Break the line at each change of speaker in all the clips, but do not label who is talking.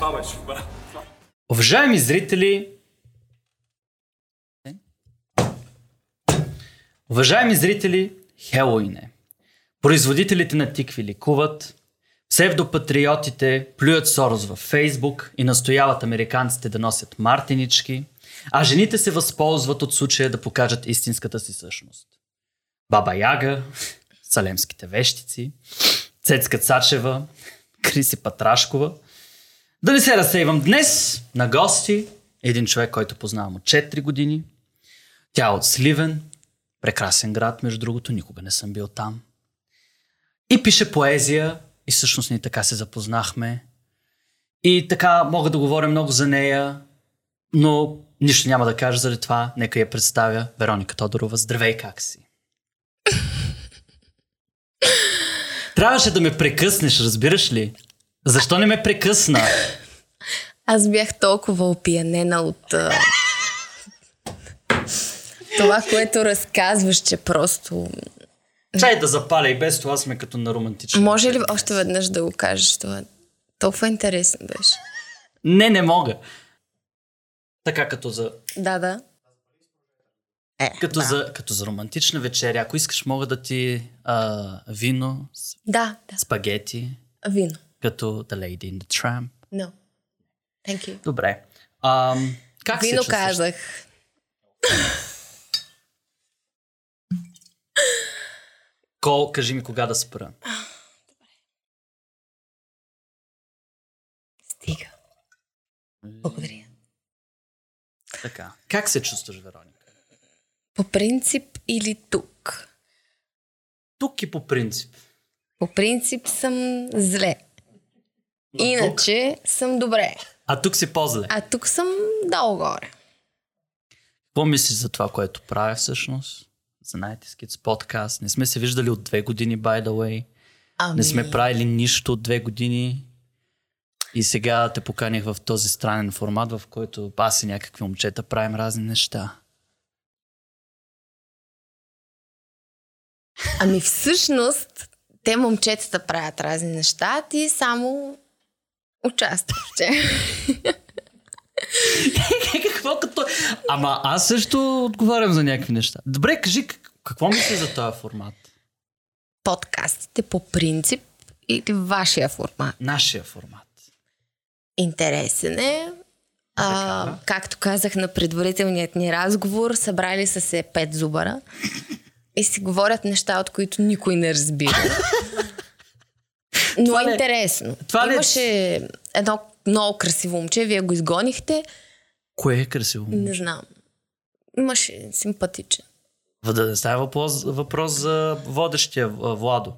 Това беше.
Уважаеми зрители, Уважаеми зрители, Хелоуин е. Производителите на тикви ликуват, псевдопатриотите плюят Сорос във Фейсбук и настояват американците да носят мартинички, а жените се възползват от случая да покажат истинската си същност. Баба Яга, Салемските вещици, Цецка Цачева, Криси Патрашкова. Да не се разсейвам днес на гости един човек, който познавам от 4 години. Тя е от Сливен, прекрасен град, между другото, никога не съм бил там. И пише поезия, и всъщност ни така се запознахме. И така мога да говоря много за нея, но нищо няма да кажа заради това. Нека я представя. Вероника Тодорова, здравей, как си? Трябваше да ме прекъснеш, разбираш ли? Защо не ме прекъсна?
Аз бях толкова опиянена от а, това, което разказваш, че просто...
Чай да запаля и без това сме като на романтичен.
Може ли още веднъж да го кажеш това? Толкова интересно беше.
Не, не мога. Така като за,
Да, да. Е,
като
да.
за, като за романтична вечеря. Ако искаш, мога да ти а, вино,
Да, да.
спагети,
Вино.
Като The Lady in the Tramp.
No. Thank you.
Добре. А, как
Вино
се чувстваш?
казах.
Кол, кажи ми кога да спра.
Стига. Благодаря.
Така. Как се чувстваш, Вероника?
По принцип или тук?
Тук и по принцип.
По принцип съм зле. Иначе съм добре.
А тук си по-зле.
А тук съм долу горе.
Какво мислиш за това, което правя всъщност? За Night Skits подкаст. Не сме се виждали от две години, by the way.
Ами...
Не сме правили нищо от две години. И сега те поканих в този странен формат, в който аз и някакви момчета правим разни неща.
Ами всъщност, те момчетата правят разни неща, ти само участваш. че.
какво като... Ама аз също отговарям за някакви неща. Добре, кажи, как- какво мислиш за този формат?
Подкастите по принцип или вашия формат.
Нашия формат.
Интересен е. А,
Така.
както казах на предварителният ни разговор, събрали са се пет зубара и си говорят неща, от които никой не разбира. Но
Това
е интересно.
това ли-
Имаше едно много красиво момче, вие го изгонихте.
Кое е красиво?
Не знам. Имаше симпатичен.
Да не става въпрос, въпрос за водещия а, Владо.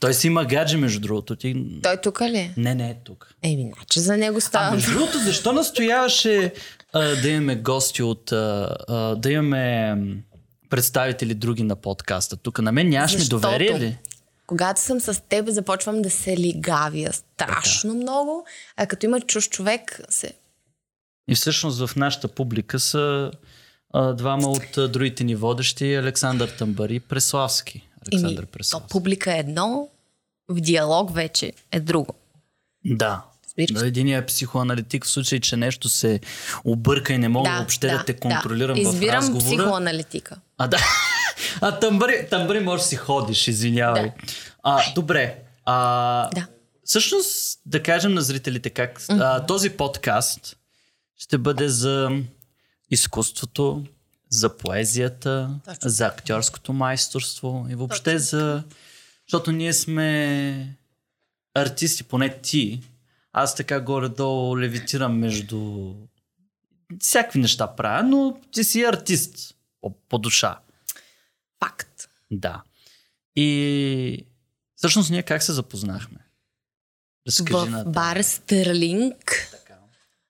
Той си има гадже, между другото. Ти...
Той тук ли е?
Не, не е тук.
Еми, значи за него
А
става.
между другото, защо настояваше а, да имаме гости от... А, а, да имаме представители други на подкаста? Тук на мен нямаш ми доверие ли?
Когато съм с теб, започвам да се лигавя страшно много, а като има чуж човек, се...
И всъщност в нашата публика са а, двама от а, другите ни водещи, Александър Тамбари и Преславски. Александър
Еми, то
Преславски.
публика е едно, в диалог вече е друго.
Да.
Разбираш?
Да, Единият е психоаналитик в случай, че нещо се обърка и не мога въобще да, те контролирам
да.
в
Избирам
разговора.
психоаналитика.
А, да. А тамбари, тамбари може да си ходиш, извинявай.
Да.
А, добре. А,
Да.
Всъщност, да кажем на зрителите как а, този подкаст ще бъде за изкуството, за поезията,
Точно.
за актьорското майсторство и въобще за... Защото ние сме артисти, поне ти. Аз така горе-долу левитирам между... Всякакви неща правя, но ти си артист по, по душа.
Факт.
Да. И всъщност ние как се запознахме? Разкажи
в
на
бар Стърлинг,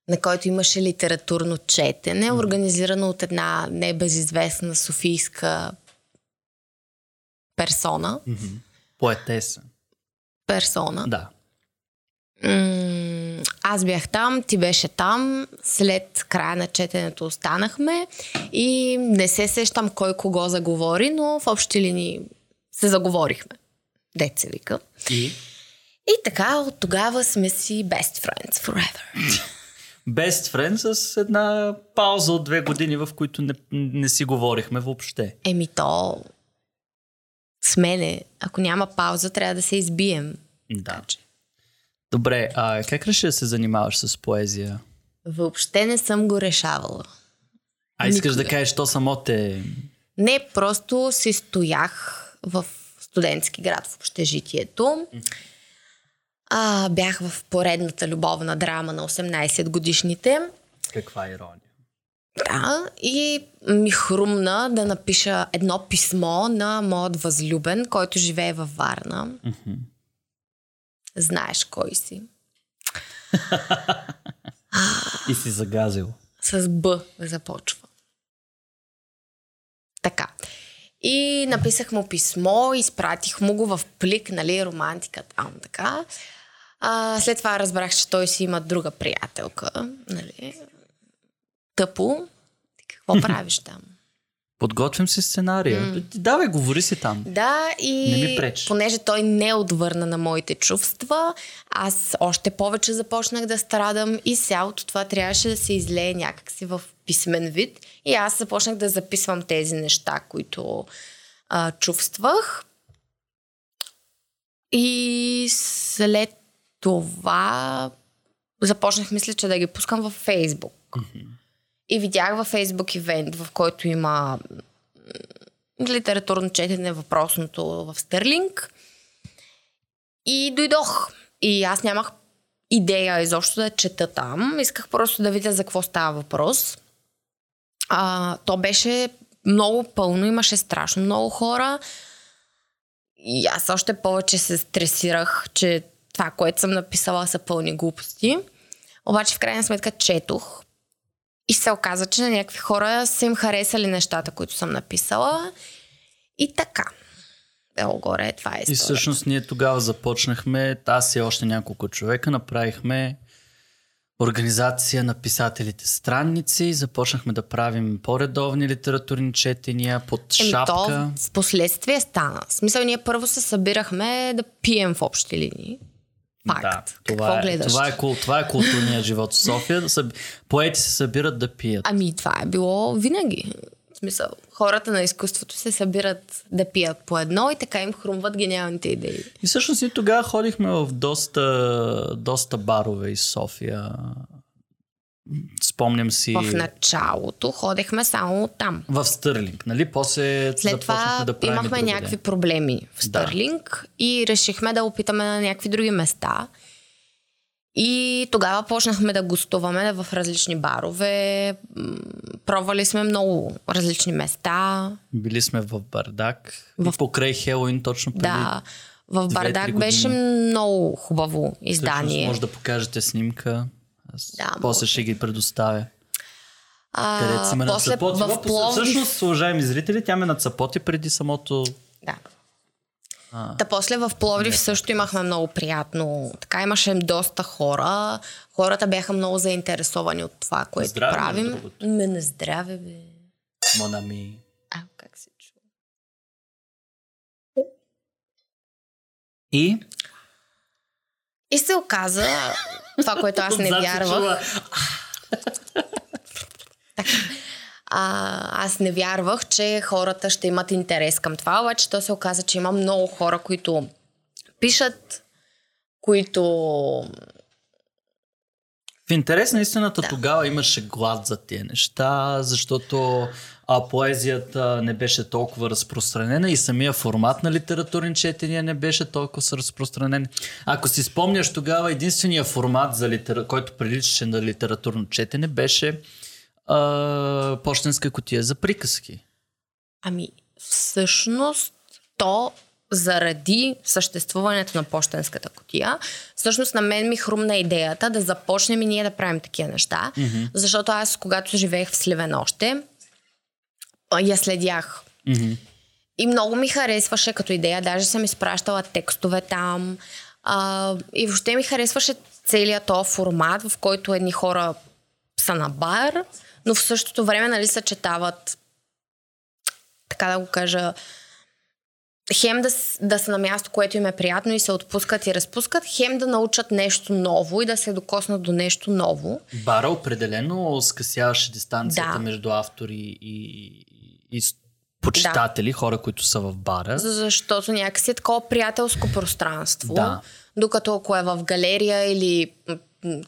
на който имаше литературно четене, организирано от една небезизвестна софийска персона.
Поетеса.
Персона.
Да.
М, аз бях там, ти беше там. След края на четенето останахме и не се сещам кой кого заговори, но в общи линии се заговорихме. Деца вика.
И?
И така, от тогава сме си best friends forever.
Best friend с една пауза от две години, в които не, не си говорихме въобще.
Еми то с мене, ако няма пауза, трябва да се избием.
Да. Добре, а как реши да се занимаваш с поезия?
Въобще не съм го решавала.
А искаш
Никога.
да кажеш, то само те...
Не, просто си стоях в студентски град в общежитието. А, бях в поредната любовна драма на 18 годишните.
Каква ирония.
Да, и ми хрумна да напиша едно писмо на моят възлюбен, който живее във Варна. Знаеш кой си.
И си загазил.
С Б започва. Така. И написах му писмо, изпратих му го в плик, нали, романтика там, така. А, след това разбрах, че той си има друга приятелка, нали. Тъпо. Ти какво правиш там?
Подготвям си сценария. Mm. Давай, говори си там.
Да, и
Не ми
понеже той не отвърна на моите чувства, аз още повече започнах да страдам и цялото това трябваше да се излее някакси в писмен вид. И аз започнах да записвам тези неща, които а, чувствах. И след това започнах, мисля, че да ги пускам във Фейсбук. И видях във Фейсбук ивент, в който има литературно четене въпросното в Стърлинг. И дойдох. И аз нямах идея изобщо да чета там. Исках просто да видя за какво става въпрос. А, то беше много пълно, имаше страшно много хора. И аз още повече се стресирах, че това, което съм написала, са пълни глупости. Обаче в крайна сметка четох и се оказа, че на някакви хора са им харесали нещата, които съм написала. И така. Дело горе, това е
И
история.
всъщност ние тогава започнахме, аз и още няколко човека направихме организация на писателите странници, и започнахме да правим по-редовни литературни четения под
Еми,
шапка.
то в последствие стана. В смисъл, ние първо се събирахме да пием в общи линии. Факт.
Да,
Какво
това, е,
гледаш?
това, е, кул- това е културният живот в София. Поети се събират да пият.
Ами, това е било винаги. В смисъл, хората на изкуството се събират да пият по едно и така им хрумват гениалните идеи.
И всъщност ние тогава ходихме в доста, доста барове из София. Спомням си
В началото ходехме само там.
в Стърлинг, нали? После
След това
да правим
имахме някакви проблеми в Стърлинг и решихме да опитаме на някакви други места. И тогава почнахме да гостуваме в различни барове. Пробвали сме много различни места.
Били сме в Бардак.
В-
В... Покрай Хелоин точно преди.
Да, в Бардак беше много хубаво
Всъщност
издание.
може да покажете снимка. Аз
Да,
после
може.
ще ги предоставя.
А,
Където си ме
после
нацапоти.
в Пловдив...
Всъщност, уважаеми зрители, тя ме нацапоти преди самото...
Да. Та после в Пловдив също имахме много приятно. Така имаше доста хора. Хората бяха много заинтересовани от това, което
Здраве,
правим. Ме на здраве, бе.
Монами.
А, как се чува?
И?
И се оказа това, което аз не вярвах. А, аз не вярвах, че хората ще имат интерес към това, обаче то се оказа, че има много хора, които пишат, които...
В интерес на истината да. тогава имаше глад за тия неща, защото а, поезията не беше толкова разпространена и самия формат на литературни четения не беше толкова разпространен. Ако си спомняш тогава, единствения формат, за литера... който приличаше на литературно четене, беше а, почтенска котия за приказки.
Ами, всъщност, то заради съществуването на почтенската котия, всъщност на мен ми хрумна идеята да започнем и ние да правим такива неща, mm-hmm. защото аз, когато живеех в Сливен още, я следях.
Mm-hmm.
И много ми харесваше като идея, даже съм изпращала текстове там. А, и въобще ми харесваше целият този формат, в който едни хора са на бар, но в същото време нали, съчетават така да го кажа, хем да, да са на място, което им е приятно и се отпускат и разпускат, хем да научат нещо ново и да се докоснат до нещо ново.
Бара определено скъсяваше дистанцията да. между автори и, и почитатели, да. хора, които са в бара.
Защото някакси е такова приятелско пространство. Да. Докато ако е в галерия или,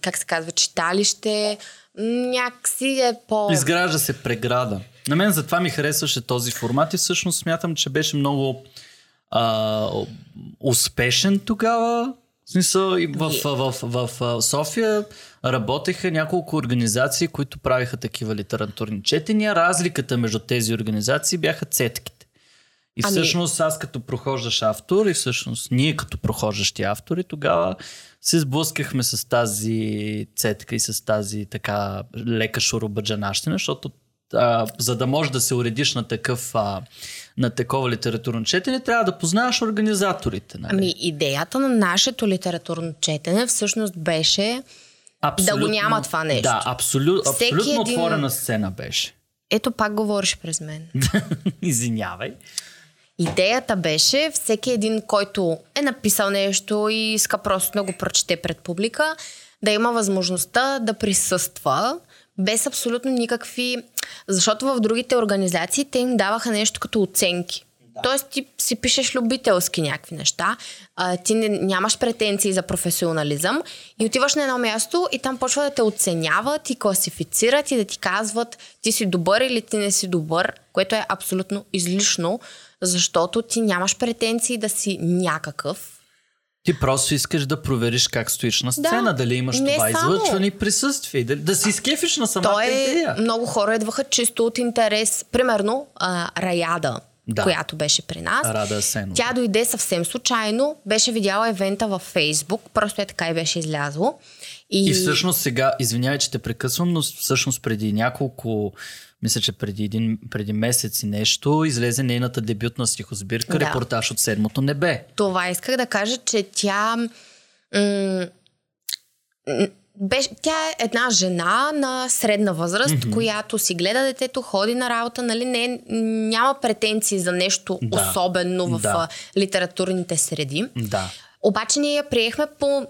как се казва, читалище, някакси е по...
Изгражда се преграда. На мен затова ми харесваше този формат и всъщност смятам, че беше много а, успешен тогава. В смисъл, в, в, в, в София работеха няколко организации, които правиха такива литературни четения. Разликата между тези организации бяха цетките. И ами- всъщност аз като прохождаш автор и всъщност ние като прохождащи автори тогава се сблъскахме с тази цетка и с тази така лека шурубаджанащина, защото а, за да можеш да се уредиш на такъв а, на такова литературно четене, трябва да познаваш организаторите. Нали?
Ами идеята на нашето литературно четене всъщност беше абсолютно, да го няма това нещо.
Да, абсолют, абсолютно един... отворена сцена беше.
Ето пак говориш през мен.
Извинявай.
Идеята беше всеки един, който е написал нещо и иска просто да го прочете пред публика, да има възможността да присъства без абсолютно никакви... Защото в другите организации те им даваха нещо като оценки. Тоест ти си пишеш любителски някакви неща, а, ти не, нямаш претенции за професионализъм и отиваш на едно място и там почва да те оценяват и класифицират и да ти казват ти си добър или ти не си добър, което е абсолютно излишно, защото ти нямаш претенции да си някакъв,
ти просто искаш да провериш как стоиш на сцена, да, дали имаш това само. излъчване и присъствие, дали, да си изкефиш на самата Той е, идея.
Много хора идваха чисто от интерес. Примерно, а, Раяда, да. която беше при нас.
Рада Сенова.
Тя дойде съвсем случайно, беше видяла евента във Фейсбук, просто е така и беше излязло.
И... и всъщност сега, извинявай, че те прекъсвам, но всъщност преди няколко мисля, че преди, един, преди месец и нещо, излезе нейната дебютна стихосбирка, да. репортаж от Седмото небе.
Това исках да кажа, че тя... М- беше, тя е една жена на средна възраст, mm-hmm. която си гледа детето, ходи на работа, нали, не, няма претенции за нещо да. особено в да. литературните среди.
Да.
Обаче ние я приехме по м-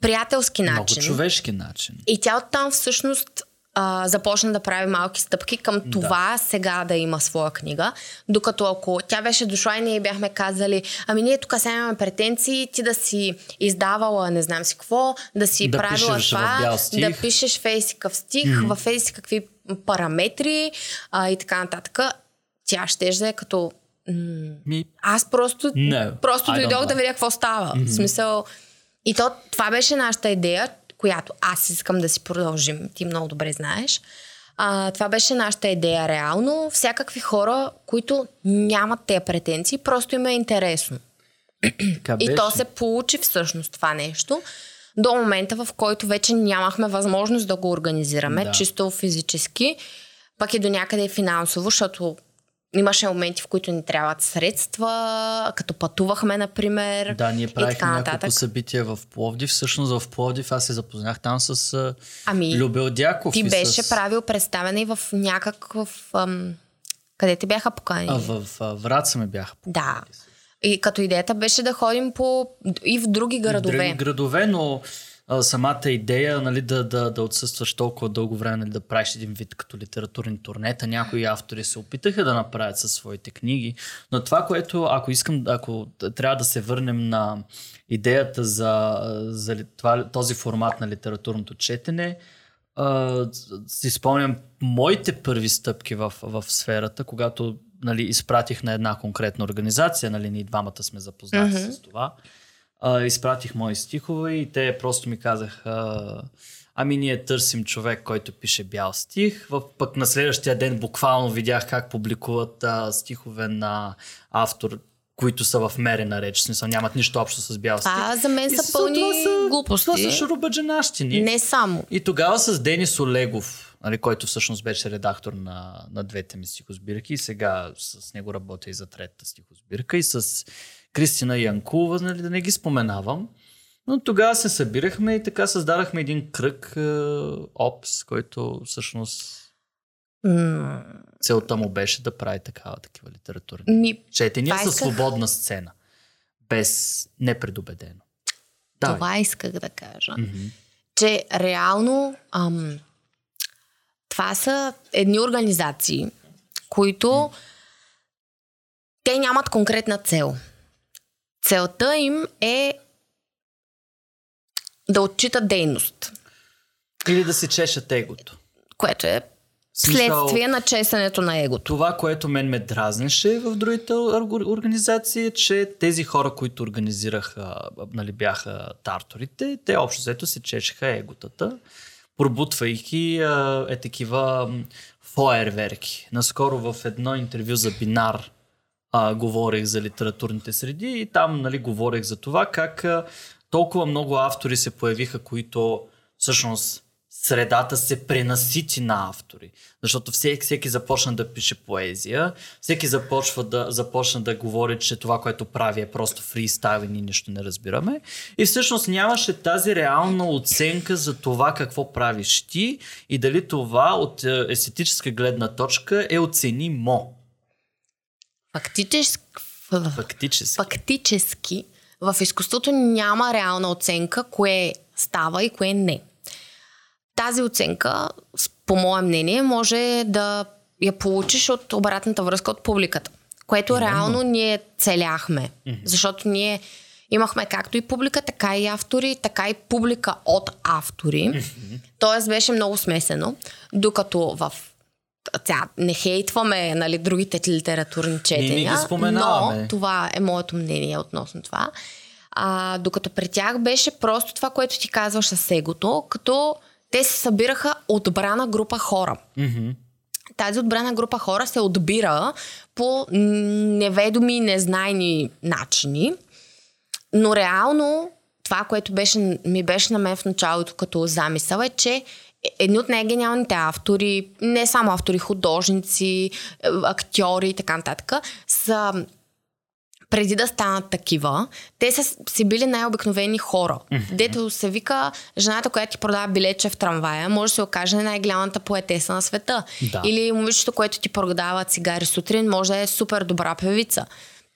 приятелски начин.
Много човешки начин.
И тя оттам всъщност а, започна да прави малки стъпки към това да. сега да има своя книга. Докато ако тя беше дошла и ние бяхме казали, ами ние тук сега имаме претенции, ти да си издавала не знам си какво, да си да правила това, да пишеш фейсикъв стих, mm-hmm. във фейси какви параметри а, и така нататък. Тя ще да е като Ми... Аз просто, no, просто дойдох да видя какво става. Mm-hmm. В смисъл. И то, това беше нашата идея, която аз искам да си продължим. Ти много добре знаеш. А, това беше нашата идея реално. Всякакви хора, които нямат тези претенции, просто им е интересно. И то се получи всъщност това нещо до момента, в който вече нямахме възможност да го организираме, да. чисто физически, пък и до някъде финансово, защото Имаше моменти, в които ни трябват средства, като пътувахме, например.
Да, ние правихме няколко събития в Пловдив. Всъщност в Пловдив аз се запознах там с ами, Любел Дяков.
Ти беше с... правил представяне и в някакъв... Ам... Къде те бяха поканени?
А, в, в Враца ме бяха
поканени. Да. И като идеята беше да ходим по... и в други градове. И в други
градове, но а, самата идея нали, да, да, да отсъстваш толкова дълго време, нали, да правиш един вид като литературни турнета. Някои автори се опитаха да направят със своите книги, но това, което ако искам, ако трябва да се върнем на идеята за, за това, този формат на литературното четене, Uh, си спомням моите първи стъпки в, в сферата, когато нали, изпратих на една конкретна организация, нали, ние двамата сме запознати mm-hmm. с това а, изпратих мои стихове и те просто ми казаха ами ние търсим човек, който пише бял стих. В, пък на следващия ден буквално видях как публикуват а, стихове на автор, които са в мерена реч, смисъл нямат нищо общо с бял стих.
А, за мен са пълни са, глупости.
Това са шурубаджанащини.
Не само.
И тогава с Денис Олегов, нали, който всъщност беше редактор на, на двете ми стихосбирки и сега с него работя и за третата стихосбирка и с Кристина Янкова, нали, да не ги споменавам. Но тогава се събирахме и така създадахме един кръг е, ОПС, който всъщност Целта му беше да прави такава, такива литературни
ми,
четения със свободна сцена. Без непредубедено. Да,
това исках да кажа.
Мгм.
че реално ам, това са едни организации, които те нямат конкретна цел. Целта им е да отчитат дейност,
Или да си чешат егото.
което е следствие на чесането на егото.
Това, което мен ме дразнеше в другите орг- организации, е, че тези хора, които организираха, нали, бяха тарторите, те общо взето се чешеха еготата, пробутвайки а, е такива фойерверки. Наскоро в едно интервю за Бинар а, говорех за литературните среди и там нали, говорех за това как а, толкова много автори се появиха, които всъщност средата се пренасити на автори. Защото всеки, всеки започна да пише поезия, всеки започва да, започна да говори, че това, което прави е просто фристайл и ние нищо не разбираме. И всъщност нямаше тази реална оценка за това какво правиш ти и дали това от е, естетическа гледна точка е оценимо.
Фактически,
Фактически.
фактически в изкуството няма реална оценка кое става и кое не. Тази оценка, по мое мнение, може да я получиш от обратната връзка от публиката, което
Именно.
реално ние целяхме. Защото ние имахме както и публика, така и автори, така и публика от автори. Тоест беше много смесено, докато в сега, не хейтваме нали, другите литературни четения,
споменаваме.
но това е моето мнение относно това. А, докато при тях беше просто това, което ти казваш с егото, като те се събираха отбрана група хора.
Мгм.
Тази отбрана група хора се отбира по неведоми незнайни начини, но реално това, което беше, ми беше на мен в началото като замисъл е, че едни от най-гениалните автори, не само автори, художници, е, актьори и така нататък, са преди да станат такива, те са си били най-обикновени хора. Mm-hmm. Дето се вика, жената, която ти продава билече в трамвая, може да се окаже най-голямата поетеса на света.
Да.
Или момичето, което ти продава цигари сутрин, може да е супер добра певица.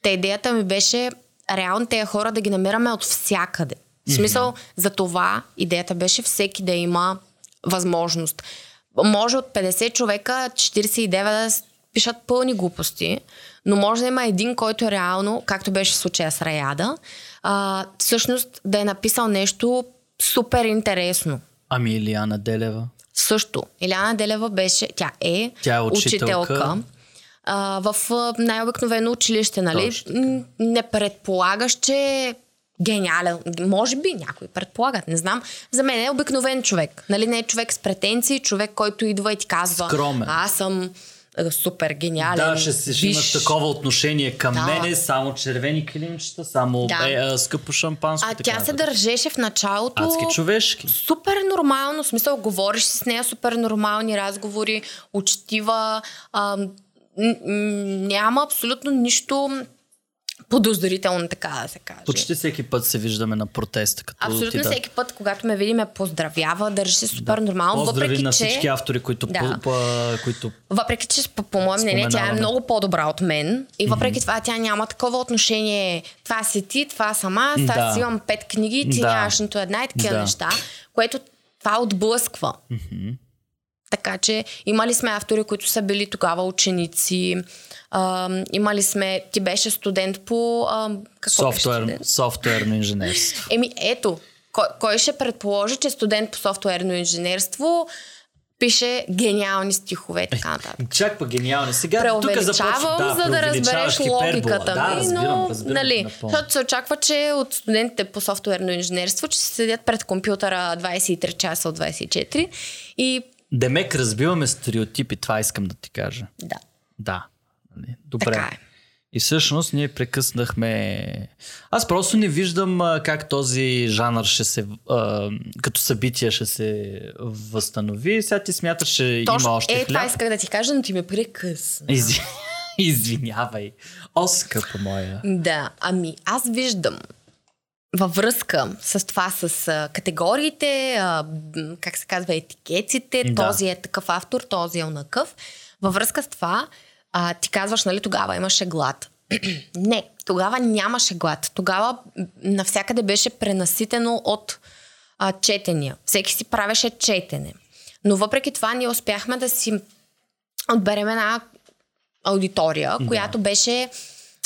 Та идеята ми беше реално тези хора да ги намираме от всякъде. В смисъл, за това идеята беше всеки да има възможност. Може от 50 човека 49 да пишат пълни глупости, но може да има един, който е реално, както беше в случая с Раяда, а, всъщност да е написал нещо супер интересно.
Ами Илияна Делева.
Също. Иляна Делева беше, тя е,
Тя е учителка.
а, в най-обикновено училище, нали? Не предполагаш, че гениален. Може би някои предполагат, не знам. За мен е обикновен човек. Нали? Не е човек с претенции, човек, който идва и ти казва,
Скромен.
аз съм а, супер гениален.
Да, ще, ще имаш
виж».
такова отношение към
Да.
мене, само червени килимчета, само
Да.
е, а, скъпо шампанско.
А
така
тя се
нататък.
държеше в началото
Адски човешки.
супер нормално, в смисъл говориш с нея, супер нормални разговори, учтива, а, н- н- няма абсолютно нищо подозрително, така да се каже.
Почти всеки път се виждаме на протеста, като
Абсолютно
отида.
всеки път, когато ме види, ме поздравява, държи се супер нормално,
Поздрави
въпреки
на
че...
всички автори, които,
Да.
по, които
Въпреки, че по, по мое мнение тя е много по-добра от мен и въпреки това тя няма такова отношение. Това си ти, това съм аз,
Да.
аз имам пет книги, ти
Да.
нямаш нито една и такива
Да.
неща, което това отблъсква. Така че имали сме автори, които са били тогава ученици, а, имали сме, ти беше студент по... А, какво
софтуер,
студент?
софтуерно инженерство.
Еми ето, кой, кой ще предположи, че студент по софтуерно инженерство пише гениални стихове така нататък.
Чак па гениално. Сега тук започва...
за да разбереш логиката
Да,
ми,
разбирам,
но,
разбирам
нали,
напълно.
защото се очаква, че от студентите по софтуерно инженерство, че се седят пред компютъра 23 часа от 24 и
Демек разбиваме стереотипи, това искам да ти кажа.
да,
Да. Нали? Добре.
така е.
И всъщност ние прекъснахме... Аз просто не виждам а, как този жанр ще се... А, като събитие ще се възстанови. Сега ти смяташ, че
Точно,
има още
е,
хляб.
това исках да ти кажа, но ти ме прекъсна.
Изви... Извинявай. О, скъпа моя.
Да, ами аз виждам във връзка с това, с а, категориите, а, как се казва, етикетите,
Да.
този е такъв автор, този е онакъв. Във връзка с това, а, ти казваш, нали, тогава имаше глад. Не, тогава нямаше глад. Тогава навсякъде беше пренаситено от а, четения. Всеки си правеше четене. Но въпреки това ние успяхме да си отберем една аудитория,
Да.
която беше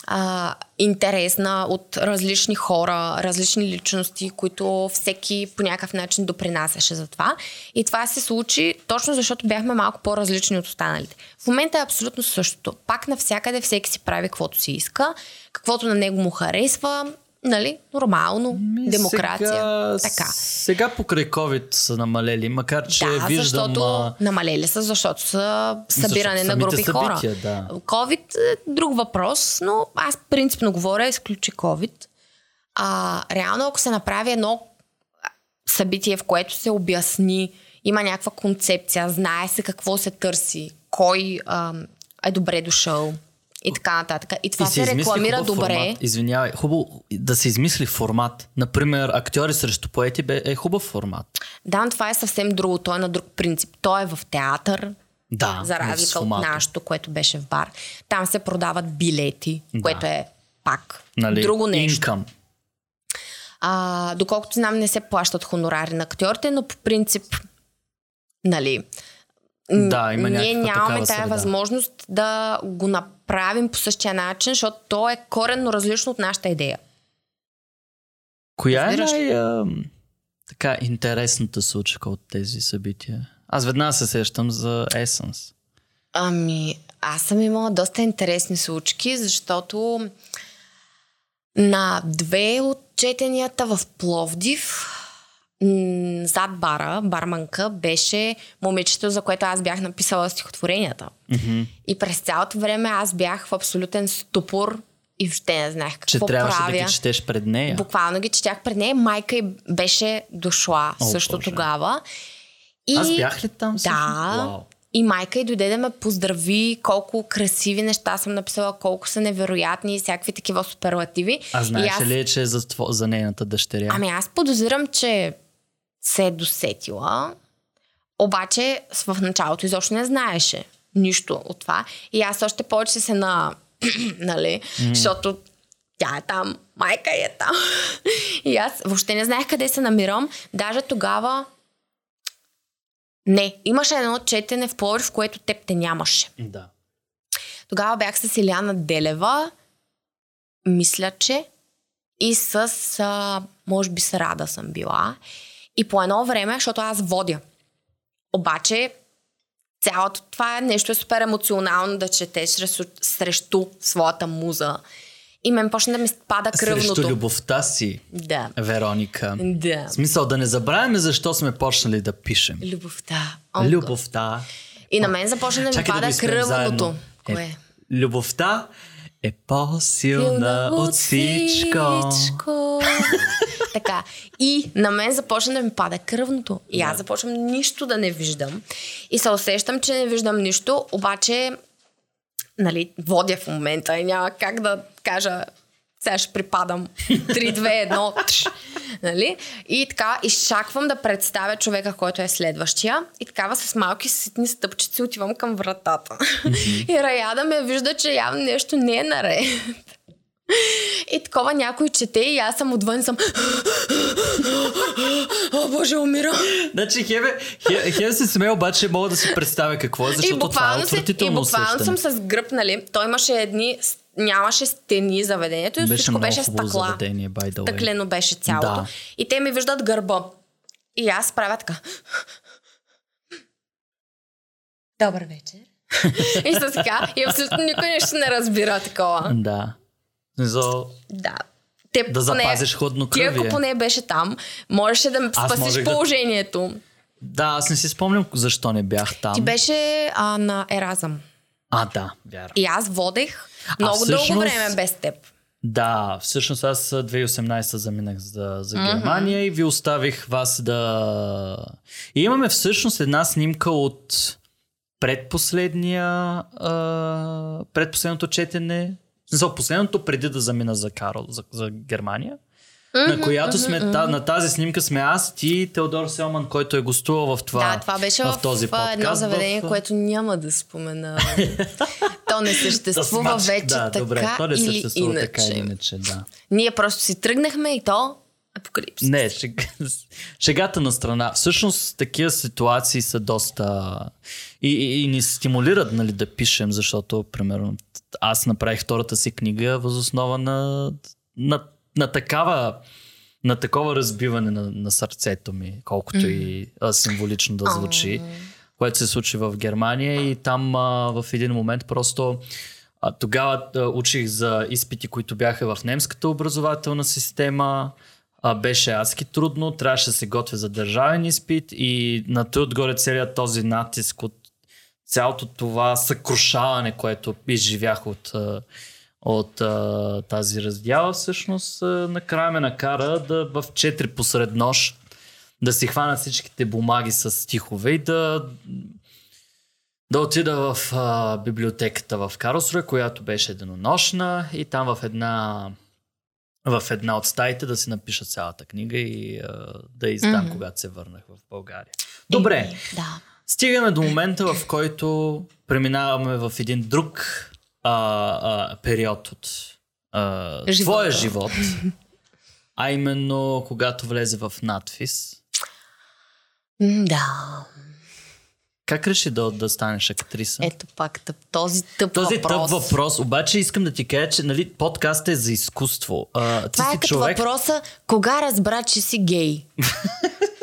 а, интересна от различни хора, различни личности, които всеки по някакъв начин допринасяше за това. И това се случи точно защото бяхме малко по-различни от останалите. В момента е абсолютно същото. Пак навсякъде всеки си прави каквото си иска, каквото на него му харесва, нали, нормално,
Ми,
демокрация.
Сега,
Така.
сега покрай COVID са намалели, макар че
да,
виждам...
защото
а,
намалели са, защото са събиране
Защото
на групи хора.
да.
COVID е друг въпрос, но аз принципно говоря, изключи COVID. А, реално, ако се направи едно събитие, в което се обясни, има някаква концепция, знае се какво се търси, кой а, е добре дошъл и така нататък. И това
и
се,
измисли
рекламира добре.
Формат. Извинявай, хубаво да се измисли формат. Например, актьори срещу поети бе- е хубав формат.
Да, но това е съвсем друго. Той е на друг принцип. Той е в театър,
Да,
за разлика от нашото, което беше в бар. Там се продават билети,
Да.
което е пак
Нали,
друго нещо.
Income.
А, доколкото знам, не се плащат хонорари на актьорите, но по принцип, нали,
Да, има
ние нямаме тая
среда.
възможност да го направим по същия начин, защото то е коренно различно от нашата идея.
Коя
Разбираш
е
ли?
най- а, така интересната случка от тези събития? Аз веднага се сещам за Essence.
Ами, аз съм имала доста интересни случки, защото на две от четенията в Пловдив зад бара, барманка, беше момичето, за което аз бях написала стихотворенията.
Мгм.
И през цялото време аз бях в абсолютен ступор и въобще не знаех
Че
какво
трябваше
правя.
да ги четеш пред нея.
Буквално ги четях пред нея. Майка й беше дошла
О,
също
Боже.
тогава. И...
Аз бях ли там? всъщност?
Да.
Вау.
И майка й дойде да ме поздрави колко красиви неща съм написала, колко са невероятни и всякакви такива суперлативи.
А
и
знаеш
аз...
ли, че е за, тво, за нейната дъщеря?
Ами аз подозирам, че се е досетила, обаче в началото изобщо не знаеше нищо от това. И аз още повече се на... нали? Mm. Защото тя е там, майка е там. и аз въобще не знаех къде се намирам. Даже тогава... Не, имаше едно четене в Пловдив, в което теб те нямаше.
Да.
Тогава бях с Иляна Делева, мисля, че, и с, а, може би с Рада съм била. И по едно време, защото аз водя. Обаче, цялото това е нещо е супер емоционално да четеш срещу, срещу своята муза. И мен почна да ми пада кръвното.
Срещу любовта си,
Да.
Вероника.
Да.
В смисъл да не забравяме защо сме почнали да пишем.
Любовта. О, Гот.
Любовта.
И на мен започна да ми
Чакай да
пада
изпеем
кръвното.
заедно.
Кое?
Е, любовта е по-силна от всичко.
всичко. така. И на мен започна да ми пада кръвното. И аз започвам нищо да не виждам. И се усещам, че не виждам нищо, обаче нали, водя в момента и няма как да кажа сега ще припадам 3-2-1 тш, нали? И така изчаквам да представя човека, който е следващия и такава с малки ситни стъпчици отивам към вратата. и Раяда ме вижда, че явно нещо не е наред. И такова някой чете и аз съм отвън съм О, Боже, умирам.
Значи, Хеве, Хе- Хеве се смее, обаче мога да си представя какво е, защото това е
се, и
отвратително
буквално съм с гръб, нали? Той имаше едни, нямаше стени заведението и
Беше
всичко беше стъкла.
заведение.
Стъклено беше цялото.
Да.
И те ми виждат гърба. И аз правя така. Добър вечер. и са така. И абсолютно никой нещо не разбира такова.
Да. За
Да. Те
да
поне-
запазиш
Ти ако поне беше там, можеше да спасиш
можех да-
положението.
Да, аз не си спомням защо не бях там.
Ти беше а, на Еразъм.
А, да, вярно.
И аз водех много
всъщност-
дълго време без теб.
Да, всъщност аз а, 2018 заминах за, за Германия и ви оставих вас да... И имаме всъщност една снимка от предпоследния, а, предпоследното четене, за последното преди да замина за Карл, за, за Германия. На която сме, та, на тази снимка сме аз, ти и Теодор Селман, който е гостувал в това
да, това беше
в,
в,
този
в
подкаст.
едно заведение,
в...
което няма да спомена. То не съществува вече
да,
така
добре, то не
или
съществува
иначе.
така иначе, да.
Ние просто си тръгнахме и то апокалипсис.
Не, шег... шегата на страна. Всъщност такива ситуации са доста... И, и, и ни стимулират нали, да пишем, защото, примерно, аз направих втората си книга възоснова на, на, на такава на такова разбиване на, на сърцето ми, колкото и а, символично да звучи, което се случи в Германия и там а, в един момент просто а, тогава а, учих за изпити, които бяха в немската образователна система. А, беше адски трудно, трябваше да се готвя за държавен изпит и на той отгоре целият този натиск от цялото това съкрушаване, което изживях от, от а, тази раздяла, всъщност а, накрая ме накара да в 4 посред нощ да си хвана всичките бумаги с стихове и да да отида в а, библиотеката в Карлсруе, която беше денонощна и там в една в една от стаите да си напиша цялата книга и а, да издам,
Мгм.
когато се върнах в България. Добре,
Да.
стигаме до момента, в който преминаваме в един друг а, а, период от а,
Живота.
твоя живот, а именно когато влезе в надфис.
Да.
Как реши да, да станеш актриса?
Ето пак тъп, този тъп
Този
въпрос.
тъп въпрос, обаче искам да ти кажа, че нали, подкастът е за изкуство. А, ти
Това
си
е като
човек,
въпроса, кога разбра, че си гей?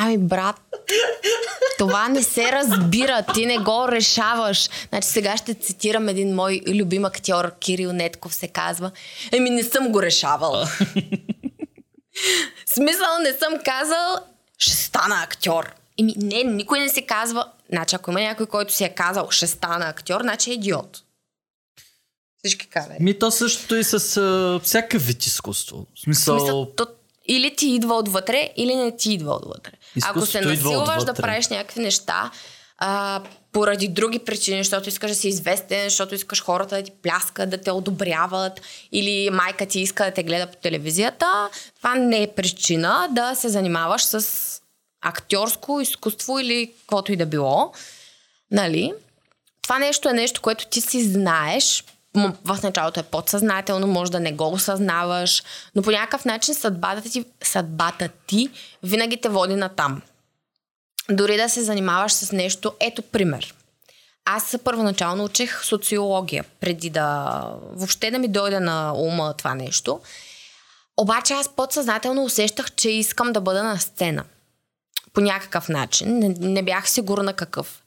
ами брат, това не се разбира, ти не го решаваш. Значи сега ще цитирам един мой любим актьор, Кирил Нетков се казва. Еми не съм го решавал. Смисъл не съм казал, ще стана актьор. Еми не, никой не се казва. Значи ако има някой, който си е казал, ще стана актьор, значи е идиот. Всички казват.
Ми то същото и с а, всякакъв вид изкуство. В
В
смисъл,
смисъл, то, или ти идва отвътре, или не ти идва отвътре. Ако се насилваш да правиш някакви неща, а, поради други причини, защото искаш да си известен, защото искаш хората да ти пляскат, да те одобряват, или майка ти иска да те гледа по телевизията, това не е причина да се занимаваш с актьорско изкуство или каквото и да било. Нали? Това нещо е нещо, което ти си знаеш. В началото е подсъзнателно, може да не го осъзнаваш, но по някакъв начин съдбата ти, съдбата ти винаги те води на там. Дори да се занимаваш с нещо, ето пример. Аз първоначално учих социология, преди да въобще да ми дойде на ума това нещо. Обаче аз подсъзнателно усещах, че искам да бъда на сцена. По някакъв начин. Не, не бях сигурна какъв.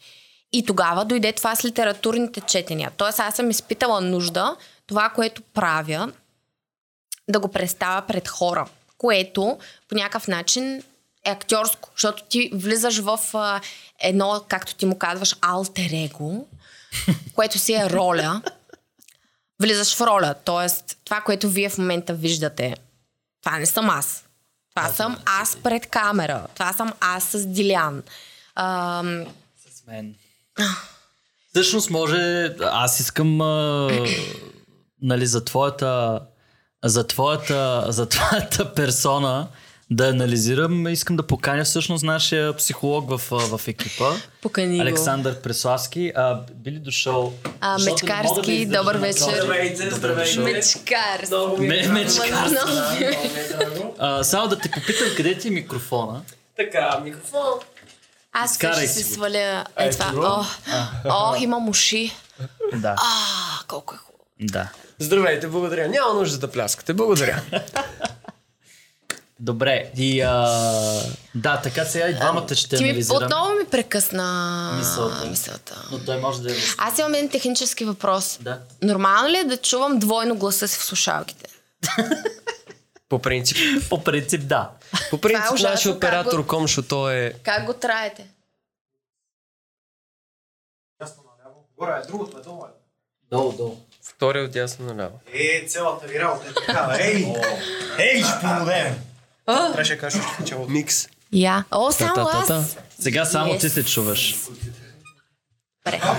И тогава дойде това с литературните четения. Тоест аз съм изпитала нужда това, което правя, да го представя пред хора, което по някакъв начин е актьорско, защото ти влизаш в а, едно, както ти му казваш, алтерего, което си е роля. Влизаш в роля, т.е. това, което вие в момента виждате, това не съм аз. Това съм аз пред камера. Това съм аз с Дилян. Ам,
с мен. Всъщност може, аз искам а, нали, за твоята за твоята, за твоята персона да анализирам, искам да поканя всъщност нашия психолог в, в екипа.
Покани го.
Александър Преславски. А, би ли дошъл?
А, Мечкарски,
издържа
добър вечер.
Здравейте, здравейте.
дошъл.
Мечкар.
Много ми е
Ме- мечкарски. А, само да те попитам, къде ти е микрофона?
Така, микрофон.
Аз
Изкарай
ще
си го.
сваля. Е,
Ето
това.
го.
О, о, имам уши.
Да.
А, колко е хубаво.
Да.
Здравейте, благодаря. Няма нужда да пляскате. Благодаря.
Добре. И, а, да, така сега и двамата ще
Ти ми
анализираме.
отново ми прекъсна
Мисълта.
мисълта.
Но той може да е...
Аз имам един технически въпрос.
Да.
Нормално ли е да чувам двойно гласа си в слушалките?
По принцип.
По принцип, да.
По принцип,
е ужасно,
нашия оператор
го-
Комшо, той е...
Как го траете?
Горе е, другото е долу. е.
Долу, долу.
Втори от дясно наляво.
Е, цялата ви работа е такава. Ей! Ей, ще помодем! Трябваше да кажеш началото.
Микс.
Я. О, само аз.
Сега само ти се чуваш.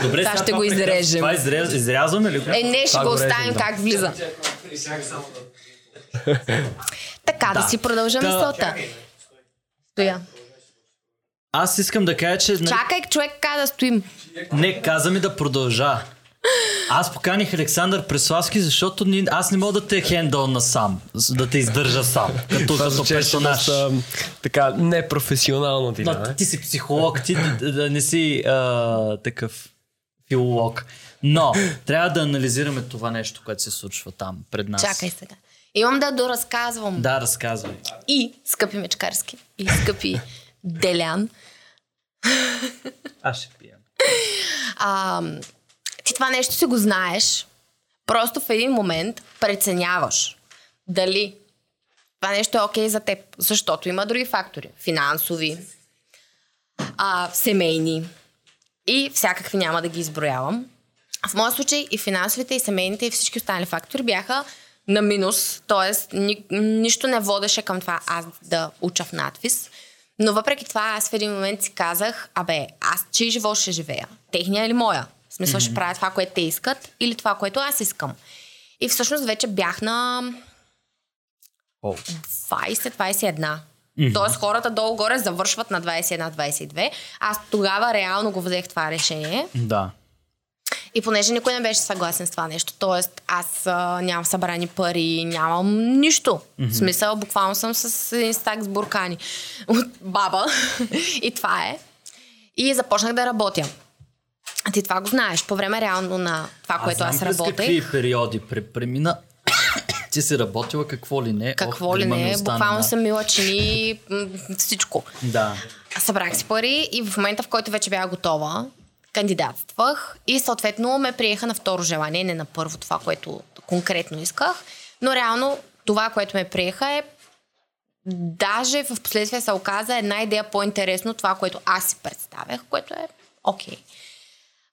Добре. Това
сега
ще го изрежем.
Това изряз, изрязваме ли?
Е, не, ще го оставим как влиза. Така, да,
Да.
си продължа
Та-
мисълта. Стоя.
Аз искам да кажа, че... нали,
Чакай, човек, ка да стоим.
Не, каза ми да продължа. Аз поканих Александър Преславски, защото ни, аз не мога да те хендъл на сам, да те издържа сам, като,
Това
като персонаж.
доста, така непрофесионално ти,
Но,
да,
ти си психолог, ти да, да не си а, такъв филолог. Но трябва да анализираме това нещо, което се случва там пред нас.
Чакай сега. Имам да доразказвам.
Да, разказвай.
И, скъпи Мечкарски, и скъпи Делян,
Аз ще пия.
а, ти това нещо си го знаеш, просто в един момент преценяваш дали това нещо е окей за теб, защото има други фактори. Финансови, а, семейни и всякакви няма да ги изброявам. В моя случай и финансовите, и семейните, и всички останали фактори бяха на минус, т.е. Ни, нищо не водеше към това аз да уча в надвис. Но въпреки това аз в един момент си казах, абе, аз чий живот ще живея? Техния или моя? В смисъл ще правя това, което те искат или това, което аз искам. И всъщност вече бях на
О.
20-21. Тоест хората долу-горе завършват на 21-22. Аз тогава реално го взех това решение.
Да.
И понеже никой не беше съгласен с това нещо, т.е. аз а, нямам събрани пари, нямам нищо. Mm-hmm. В смисъл, буквално съм с един стак с буркани от баба. и това е. И започнах да работя. А ти това го знаеш. По време реално на това, което аз, работех.
какви периоди пре- премина. Ти си работила какво ли не.
Какво
Ох,
ли не, буквално съм мила чини, всичко.
Да.
Събрах си пари и в момента, в който вече бях готова, кандидатствах и съответно ме приеха на второ желание, не на първо това, което конкретно исках. Но реално това, което ме приеха е даже в последствие се оказа една идея по-интересно това, което аз си представях, което е окей.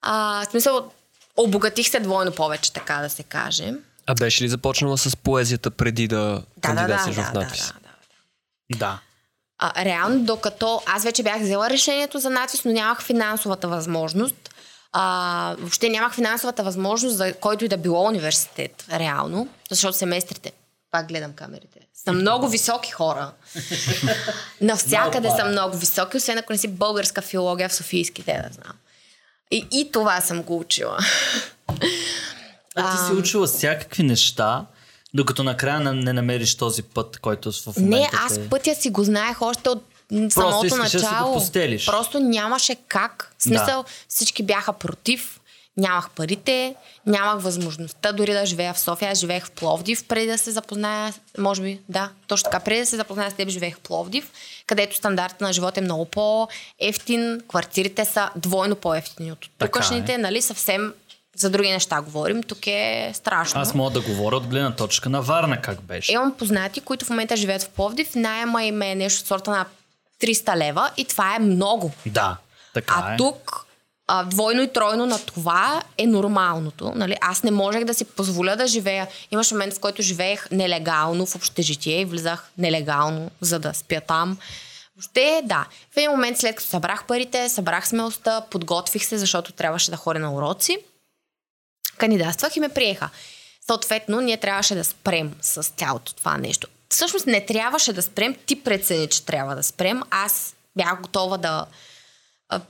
А, в смисъл, обогатих се двойно повече, така да се каже.
А беше ли започнала с поезията преди да
Да, да, да,
кандидатстваш
да,
в
да,
надпис?
да, да.
Да.
А, реално, докато аз вече бях взела решението за надпис, но нямах финансовата възможност. А, въобще нямах финансовата възможност за който и да било университет, реално, защото семестрите, пак гледам камерите, са много високи хора. Навсякъде са много високи, освен ако не си българска филология в Софийски, те да знам. И, и това съм го учила.
А ти си учила всякакви неща, докато накрая не, намериш този път, който в момента
Не, аз
те...
пътя си го знаех още от м, самото
искаш да го
начало.
постелиш.
Просто нямаше как. В смисъл, всички бяха против. Нямах парите, нямах възможността дори да живея в София. Аз живеех в Пловдив преди да се запозная, може би, да, точно така, преди да се запозная с теб, живеех в Пловдив, където стандартът на живот е много по-ефтин, квартирите са двойно по-ефтини от
Така
тукашните,
е.
нали, съвсем за други неща говорим. Тук е страшно.
Аз мога да говоря от гледна точка на Варна как беше.
Имам познати, които в момента живеят в Пловдив. Найема им е нещо от сорта на 300 лева и това е много.
Да, така
А
е.
тук а, двойно и тройно на това е нормалното. Нали? Аз не можех да си позволя да живея. Имаш момент, в който живеех нелегално в общежитие и влизах нелегално, за да спя там. Въобще, да. В един момент, след като събрах парите, събрах смелостта, подготвих се, защото трябваше да ходя на уроци. Кандидатствах и ме приеха. Съответно, ние трябваше да спрем с цялото това нещо. Всъщност не трябваше да спрем, ти прецени, че трябва да спрем. Аз бях готова да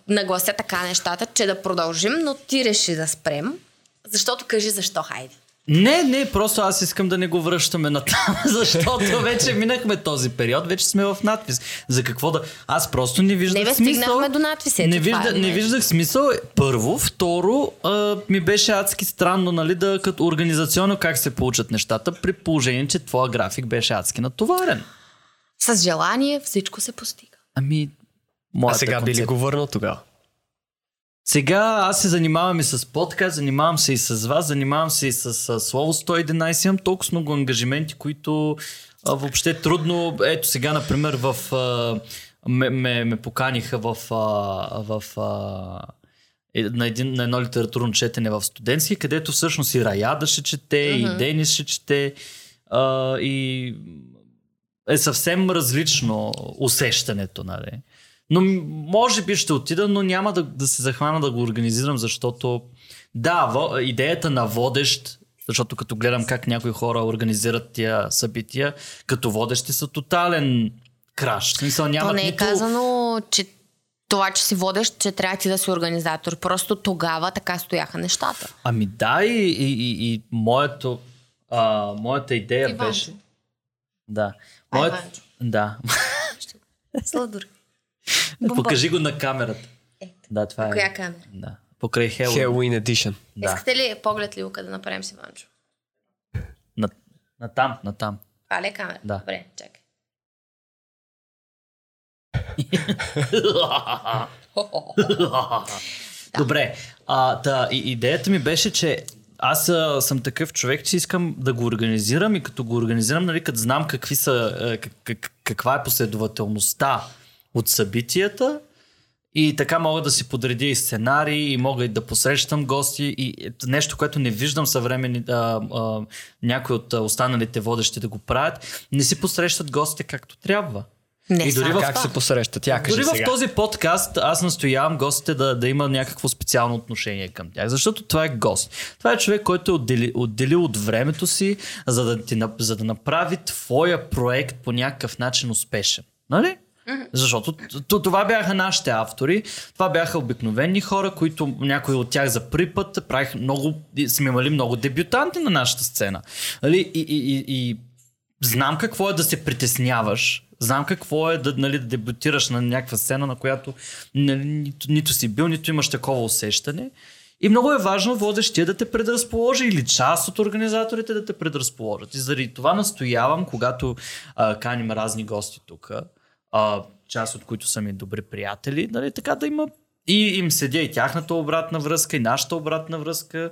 наглася така нещата, че да продължим, но ти реши да спрем. Защото кажи защо, хайде.
Не, не, просто аз искам да не го връщаме на там, защото вече минахме този период, вече сме в надпис. За какво да... Аз просто не виждах
Не, бе,
смисъл.
стигнахме до надпис, ето
Не, вижда,
е,
не
не.
виждах смисъл. Първо. Второ, а, ми беше адски странно, нали, да като организационно как се получат нещата, при положение, че твоя график беше адски натоварен.
С желание всичко се постига.
Ами,
А сега би ли
концепция.
го върнал тогава?
Сега аз се занимавам и с подкаст, занимавам се и с вас, занимавам се и с а, Слово 111. Имам толкова много ангажименти, които а, въобще трудно. Ето сега, например, в, а, ме, ме, ме поканиха в, а, в а, е, на, един, на едно литературно четене в студентски, където всъщност и Раяда ще чете, и Денис ще чете. А, и е съвсем различно усещането, нали? Но може би ще отида, но няма да, да се захвана да го организирам, защото да, идеята на водещ Защото като гледам как някои хора организират тия събития, като водещи са тотален краш. Смисъл,
То
нямат
не е
нито...
казано, че това, че си водещ, че трябва ти да си организатор. Просто тогава така стояха нещата.
Ами да, и, и, и, и моето, а, моята идея
Иванчо.
беше... Да. Моят... Да.
Сладур.
Покажи го на камерата.
Ето.
Да, това е.
Коя камера?
Да. Покрай Хело.
Halloween Edition.
Да.
Искате ли поглед ли да направим с Иванчо?
На, на там, на там.
Това ли е камера?
Да.
Добре, чакай.
Добре. А, та, идеята ми беше, че аз а, съм такъв човек, че искам да го организирам и като го организирам, нали, като знам какви са, а, как, как, каква е последователността от събитията и така мога да си подредя и сценарии и мога и да посрещам гости и нещо, което не виждам съвремени а, а, някои от останалите водещи да го правят, не си посрещат гостите както трябва.
Не
И дори в
Как се посрещат? Тя
Дори
сега.
в този подкаст аз настоявам гостите да, да има някакво специално отношение към тях, защото това е гост. Това е човек, който е отдели, отделил от времето си, за да, ти, за да направи твоя проект по някакъв начин успешен. Нали? Защото това бяха нашите автори, това бяха обикновени хора, които някои от тях за първи път правиха много, сме имали много дебютанти на нашата сцена. Нали? И, и, и, и знам какво е да се притесняваш, знам какво е да, нали, да дебютираш на някаква сцена, на която нали, нито, нито си бил, нито имаш такова усещане. И много е важно водещия да те предразположи или част от организаторите да те предразположат. И заради това настоявам, когато а, каним разни гости тук, а, част от които са ми добри приятели, нали, така да има и им седя и тяхната обратна връзка, и нашата обратна връзка.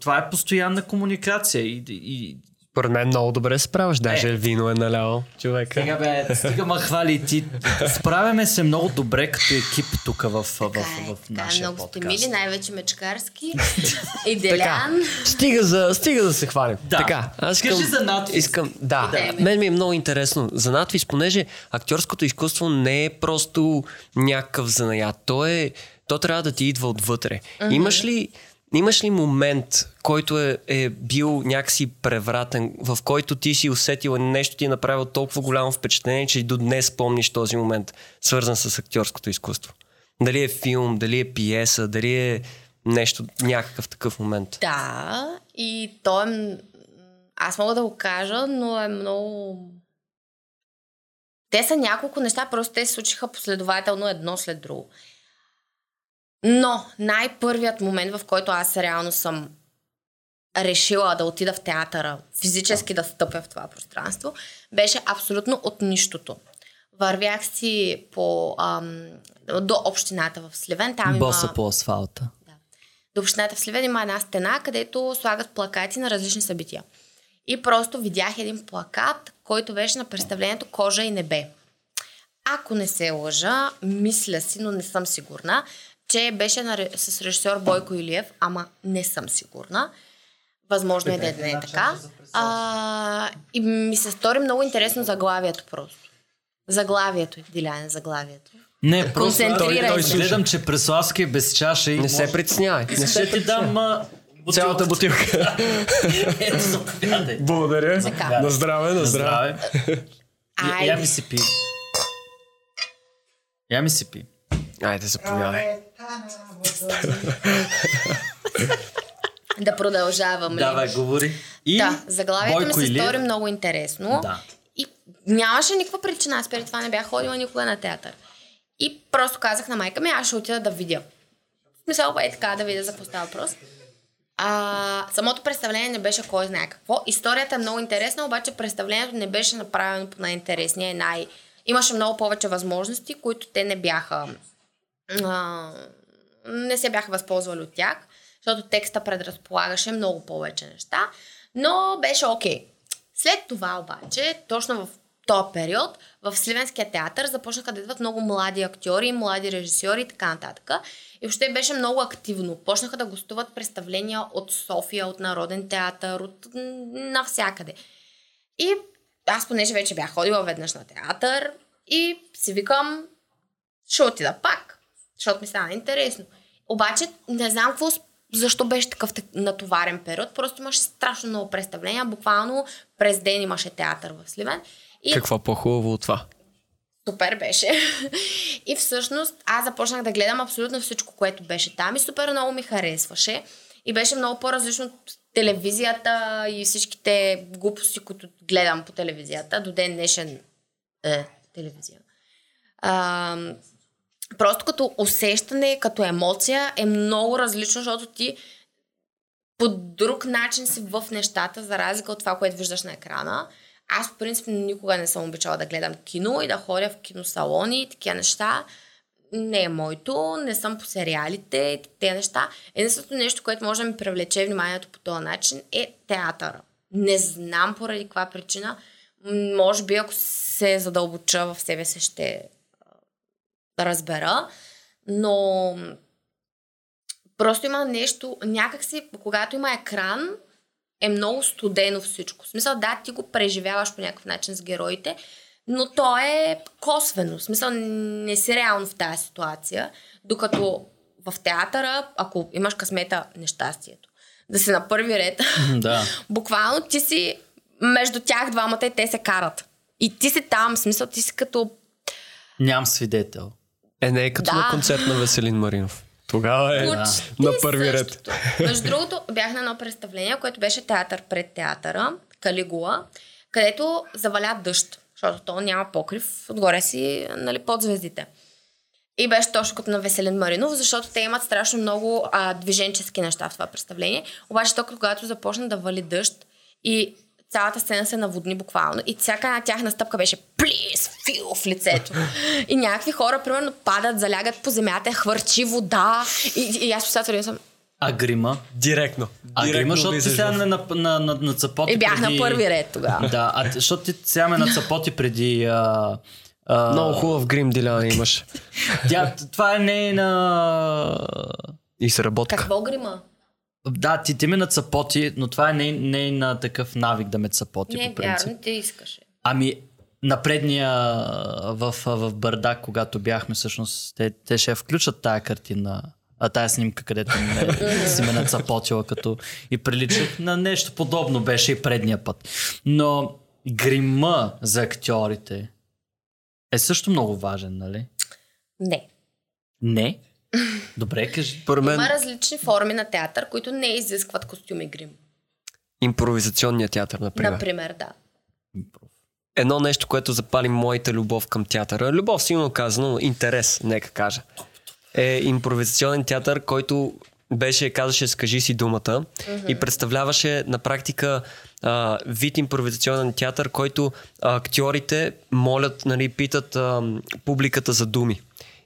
Това е постоянна комуникация. И, и,
Поред мен много добре се справяш. Даже
Е.
вино е налял човека.
сега бе, стига ма хвали и ти. Справяме се много добре като екип тук в, в, в,
Така е,
в,
така е,
нашия
много сте
подкаст.
мили, най-вече мечкарски. И
Така,
Делян.
стига, за, стига да се хвалим.
Да.
Така, аз искам,
Кажи за надвис.
Искам, да,
Да.
мен ми е много интересно. За надвис, понеже актьорското изкуство не е просто някакъв занаят. То, е, то трябва да ти идва отвътре. Имаш ли Имаш ли момент, който е, е бил някакси превратен, в който ти си усетила нещо ти е направило толкова голямо впечатление, че и до днес помниш този момент, свързан с актьорското изкуство? Дали е филм, дали е пиеса, дали е нещо, някакъв такъв момент?
Да, и то е... Аз мога да го кажа, но е много... Те са няколко неща, просто те се случиха последователно едно след друго. Но най-първият момент, в който аз реално съм решила да отида в театъра, физически да стъпя в това пространство, беше абсолютно от нищото. Вървях си по, ам, до общината в Сливен. Там
Боса
има...
по асфалта.
До общината в Сливен има една стена, където слагат плакати на различни събития. И просто видях един плакат, който беше на представлението Кожа и небе. Ако не се лъжа, мисля си, но не съм сигурна, че беше на, с режисьор Бойко Илиев, ама не съм сигурна. Възможно е да е, да не е така. А, и ми се стори много интересно заглавието просто. Заглавието, Диляне, заглавието.
Не, просто той, той
се.
гледам, че Преславски е без чаша и
Не се притеснявай. Не
Ще
се
ти дам а, бутилка.
Цялата бутилка.
Ето, заповядай.
Благодаря.
Така.
На здраве, на здраве.
Я, я ми си пи. Я ми си пи.
Айде, заповядай.
Да продължавам?
Давай, говори. И
Да, заглавието ми
Бойко
се
Илиев.
стори много интересно.
Да.
И нямаше никаква причина. Аз преди това не бях ходила никога на театър. И просто казах на майка ми, аз ще отида да видя. В смисъл, е така, да видя за какво става въпрос. А, самото представление не беше кой знае какво. Историята е много интересна, обаче представлението не беше направено по най-интересния и най... Имаше много повече възможности, които те не бяха... А, не се бяха възползвали от тях, защото текста предразполагаше много повече неща, но беше окей. След това обаче, точно в този период, в Сливенския театър започнаха да идват много млади актьори, млади режисьори и така нататък. И въобще беше много активно. Почнаха да гостуват представления от София, от Народен театър, от навсякъде. И аз понеже вече бях ходила веднъж на театър и си викам, ще отида пак, защото ми стана интересно. Обаче не знам какво, защо беше такъв так- натоварен период. Просто имаше страшно много представления. Буквално през ден имаше театър в Сливен. И
Какво по-хубаво от това?
супер беше. и всъщност аз започнах да гледам абсолютно всичко, което беше там и супер много ми харесваше. И беше много по-различно от телевизията и всичките глупости, които гледам по телевизията. До ден днешен е телевизия. А, просто като усещане, като емоция е много различно, защото ти по друг начин си в нещата, за разлика от това, което виждаш на екрана. Аз, по принцип, никога не съм обичала да гледам кино и да ходя в киносалони и такива неща. Не е моето, не съм по сериалите и тези неща. Единственото нещо, което може да ми привлече вниманието по този начин е театъра. Не знам поради каква причина. Може би, ако се задълбоча в себе си, ще а, разбера. Но просто има нещо, някакси, когато има екран, е много студено всичко. В смисъл, да, ти го преживяваш по някакъв начин с героите, но то е косвено. В смисъл, не си реално в тази ситуация, докато в театъра, ако имаш късмета, нещастието, да си на първи ред,
да.
буквално ти си между тях двамата и те се карат. И ти си там, в смисъл, ти си като
Нямам свидетел.
Е, не е като
Да.
на концерт на Веселин Маринов. Тогава е
Почти
на първи ред.
същото. Между другото, бях на едно представление, което беше театър пред театъра, Калигула, където заваля дъжд, защото то няма покрив, отгоре си нали, под звездите. И беше точно като на Веселин Маринов, защото те имат страшно много а, движенчески неща в това представление. Обаче то, когато започна да вали дъжд и цялата сцена се наводни буквално и всяка една тяхна стъпка беше плис, фил в лицето. И някакви хора, примерно, падат, залягат по земята, хвърчи вода и, и аз представя съм.
А грима?
Директно.
А грима, защото ти сега не на, на, на, на цапоти
И бях
преди...
на първи ред тогава.
Да, а защото ти сега ме нацапоти преди... А, а,
Много хубав грим Диляна имаш.
Тя, това е нейна...
И се работка.
Какво грима?
Да, ти, ти ме нацапоти, но това е ней, нейна такъв навик да ме цапоти
Не,
по принцип.
вярно, ти искаше.
Ами, на предния в, в Бърдак, когато бяхме, всъщност, те, те ще включат тая картина, а тая снимка, където ме, си ме нацапотила като и приличах на нещо подобно беше и предния път. Но грима за актьорите е също много важен, нали?
Не.
Не? Добре, кажи.
Мен
Има различни форми на театър, които не изискват костюми грим.
импровизационният театър, например.
Например, да.
Едно нещо, което запали моята любов към театъра, любов силно казано, интерес, нека кажа, е импровизационен театър, който беше, казваше, скажи си думата и представляваше на практика а, вид импровизационен театър, който а, актьорите молят, нали, питат а, публиката за думи.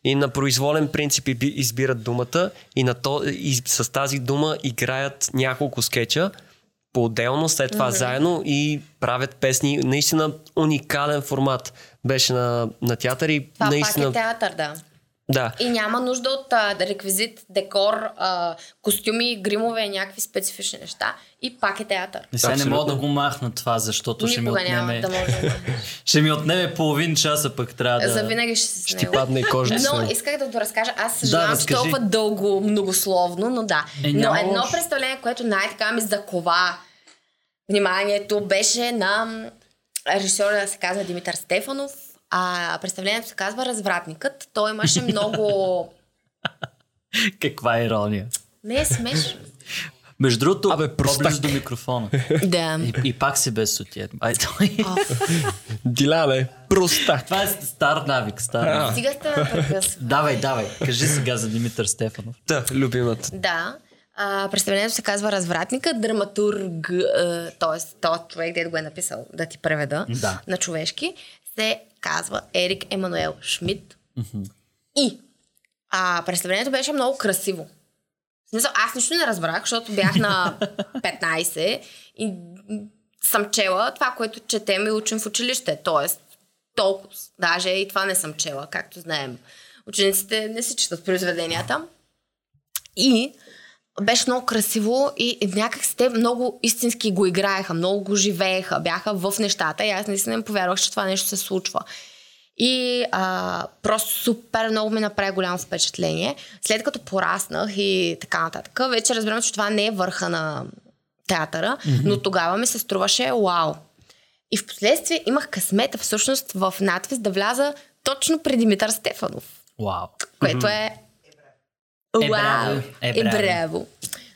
И на произволен принцип избират думата и, на то, и с тази дума играят няколко скетча, по-отделно, след това заедно и правят песни. Наистина уникален формат беше на, на театър и
Това
наистина...
пак е театър, да.
Да.
И няма нужда от а, реквизит, декор, а, костюми, гримове и някакви специфични неща. И пак е театър.
И сега не мога да го махна това, защото ще ми
Никога няма
отнеме...
да може да
Ще ми отнеме половин часа, пък трябва да...
Завинаги ще си с
Ще ти
него.
падне и кожата.
Но исках да доразкажа. Аз съжалявам, че
разкажи.
толкова дълго, многословно, но да.
Е,
но едно представление, което най-така ми закова вниманието, беше на режисьора, се казва Димитър Стефанов. А представлението се казва Развратникът. Той имаше много...
Каква ирония.
Не е смешно.
Между другото,
Абе,
по-близо до микрофона.
да.
И, и пак си без сутия. Ай, той...
Диляне, проста.
Това е стар навик, стар навик.
Стига сте ме прекъсвали.
Давай, давай, кажи сега за Димитър Стефанов.
Да, любимата.
Да. А, представлението се казва Развратника, драматург, т.е. този човек, дето го е написал, да ти преведа
Да.
на човешки, се казва Ерик Емануел Шмидт. И а, представлението беше много красиво. В смисъл, аз нищо не разбрах, защото бях на 15 и съм чела това, което четем и учим в училище. Тоест, толкова. Даже и това не съм чела, както знаем. Учениците не си четат произведенията. И беше много красиво и някак те много истински го играеха, много го живееха, бяха в нещата и аз наистина им повярвах, че това нещо се случва. И а, просто супер много ми направи голямо впечатление. След като пораснах и така нататък, вече разбирам, че това не е върха на театъра, mm-hmm. но тогава ми се струваше вау. И в последствие имах късмета всъщност в надвис да вляза точно при Димитър Стефанов,
Вау.
което е...
Е,
Вау!
браво. Е,
Е,
браво.
браво.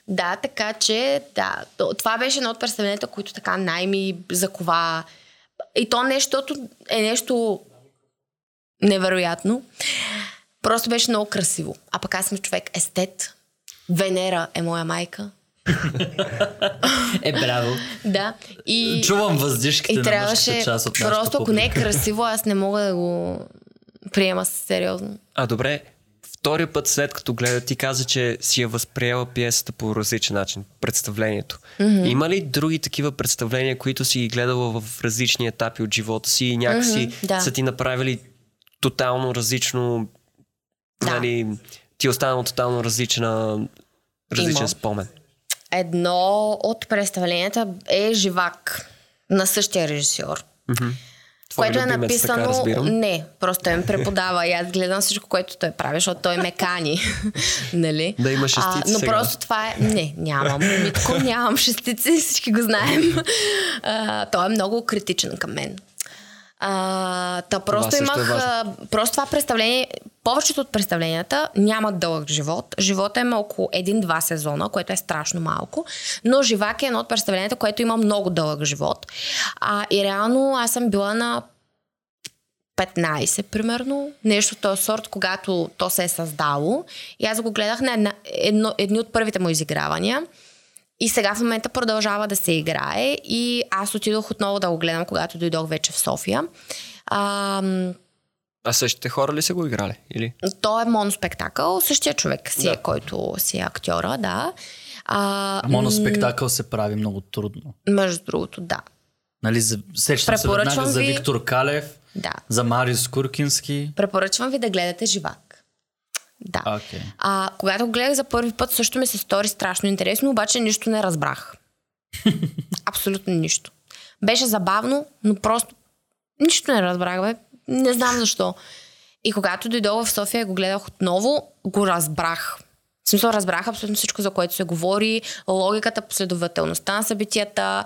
Да, така че, да, то- това беше едно от представленията, които така най-ми закова. И то нещото е нещо невероятно. Просто беше много красиво. А пък аз съм човек естет. Венера е моя майка.
Е, браво.
Да. И,
Чувам въздишките
и
на
трябваше,
част от
просто ако не е красиво, аз не мога да го приема сериозно.
А добре, втория път след като гледа, ти каза, че си я възприела пиесата по различен начин, представлението. Mm-hmm. Има ли други такива представления, които си ги гледала в различни етапи от живота си и някакси
Мгм, да.
са ти направили тотално различно,
Да.
нали, ти е останал тотално различна, различен
Има.
спомен?
Едно от представленията е Живак на същия режисьор. Което е написано.
така.
Не, просто той ми преподава и аз гледам всичко, което той прави, защото той ме кани. нали?
Да има шестици
а, Но
сега.
просто това е. Не, нямам. Митко, нямам шестици, всички го знаем. А, той е много критичен към мен. А, та просто
също е
имах.
важно.
а, просто това представление, повечето от представленията нямат дълъг живот. Живота има около един-два сезона, което е страшно малко. Но Живак е едно от представленията, което има много дълъг живот. А, и реално аз съм била на 15, примерно, нещо този сорт, когато то се е създало. И аз го гледах на една, едно, едни от първите му изигравания. И сега в момента продължава да се играе. И аз отидох отново да го гледам, когато дойдох вече в София. А,
А същите хора ли са го играли? Или?
то е моноспектакъл, същия човек си
Да.
е, който си е актьора, да. А,
Моноспектакъл се прави много трудно.
Между другото, да.
Нали, за, сещам се веднага за
ви-
Виктор Калев,
Да.
за Мариус Куркински.
Препоръчвам ви да гледате живак. Да.
Окей.
А, когато го гледах за първи път, също ми се стори страшно интересно, обаче нищо не разбрах. Абсолютно нищо. Беше забавно, но просто нищо не разбрах, бе. Не знам защо. И когато дойдох в София и го гледах отново, го разбрах. В смисъл, разбрах абсолютно всичко, за което се говори, логиката, последователността на събитията,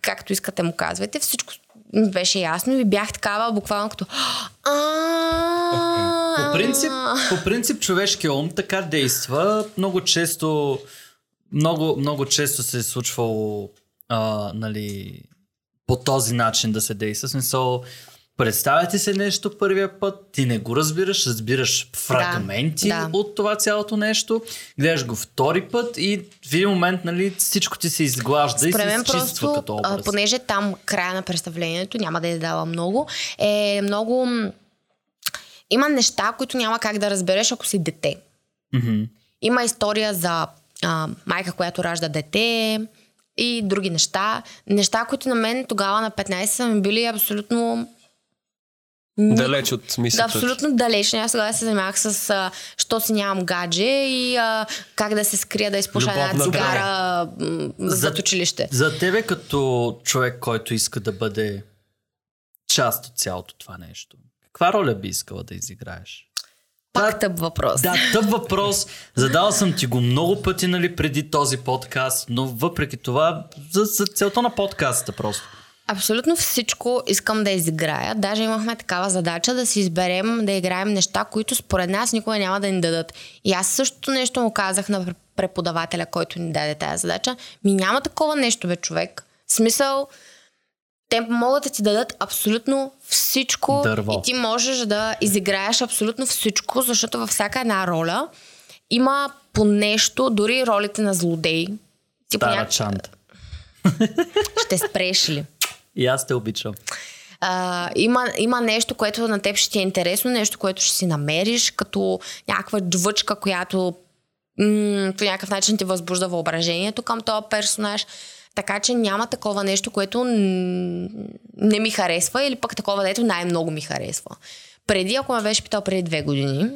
както искате му казвайте, всичко ми беше ясно и бях такава буквално като «А,
По принцип, по принцип човешкият ум така действа. Много често, много, много често се е случвало а, нали, по този начин да се действа. Смисъл, представя ти се нещо първия път, ти не го разбираш, разбираш фрагменти
да.
от това цялото нещо, гледаш го втори път и в един момент нали, всичко ти се изглажда и се
Според
изчиства
просто,
като
а,
образ.
понеже там края на представлението, няма да я дава много, е много... Има неща, които няма как да разбереш, ако си дете.
Мгм.
Има история за а, майка, която ражда дете и други неща. Неща, които на мен тогава на 15 са ми били абсолютно...
Далеч от
Да,
мисълта.
абсолютно далечни. Аз тогава се занимавах с а, що си нямам гадже и а, как да се скрия да изпуша една цигара м, зад училище.
За тебе като човек, който иска да бъде част от цялото това нещо, каква роля би искала да изиграеш?
Пак тъп въпрос.
Да, тъп въпрос. Задал съм ти го много пъти нали, преди този подкаст, но въпреки това, за, за целта на подкаста просто.
Абсолютно всичко искам да изиграя. Даже имахме такава задача да си изберем да играем неща, които според нас никога няма да ни дадат. И аз същото нещо му казах на пр- преподавателя, който ни даде тази задача. Ми няма такова нещо, бе, човек. В смисъл, те могат да ти дадат абсолютно всичко
Дърво.
и ти можеш да изиграеш абсолютно всичко, защото във всяка една роля има по нещо, дори ролите на злодей. Ти по
Тара
няк-
Чант.
Ще спреш ли?
И аз те обичам.
А, има, има нещо, което на теб ще ти е интересно, нещо, което ще си намериш, като някаква джвъчка, която м- по някакъв начин ти възбужда въображението към този персонаж. Така че няма такова нещо, което не ми харесва или пък такова, дето най-много ми харесва. Преди, ако ме беше питал преди две години,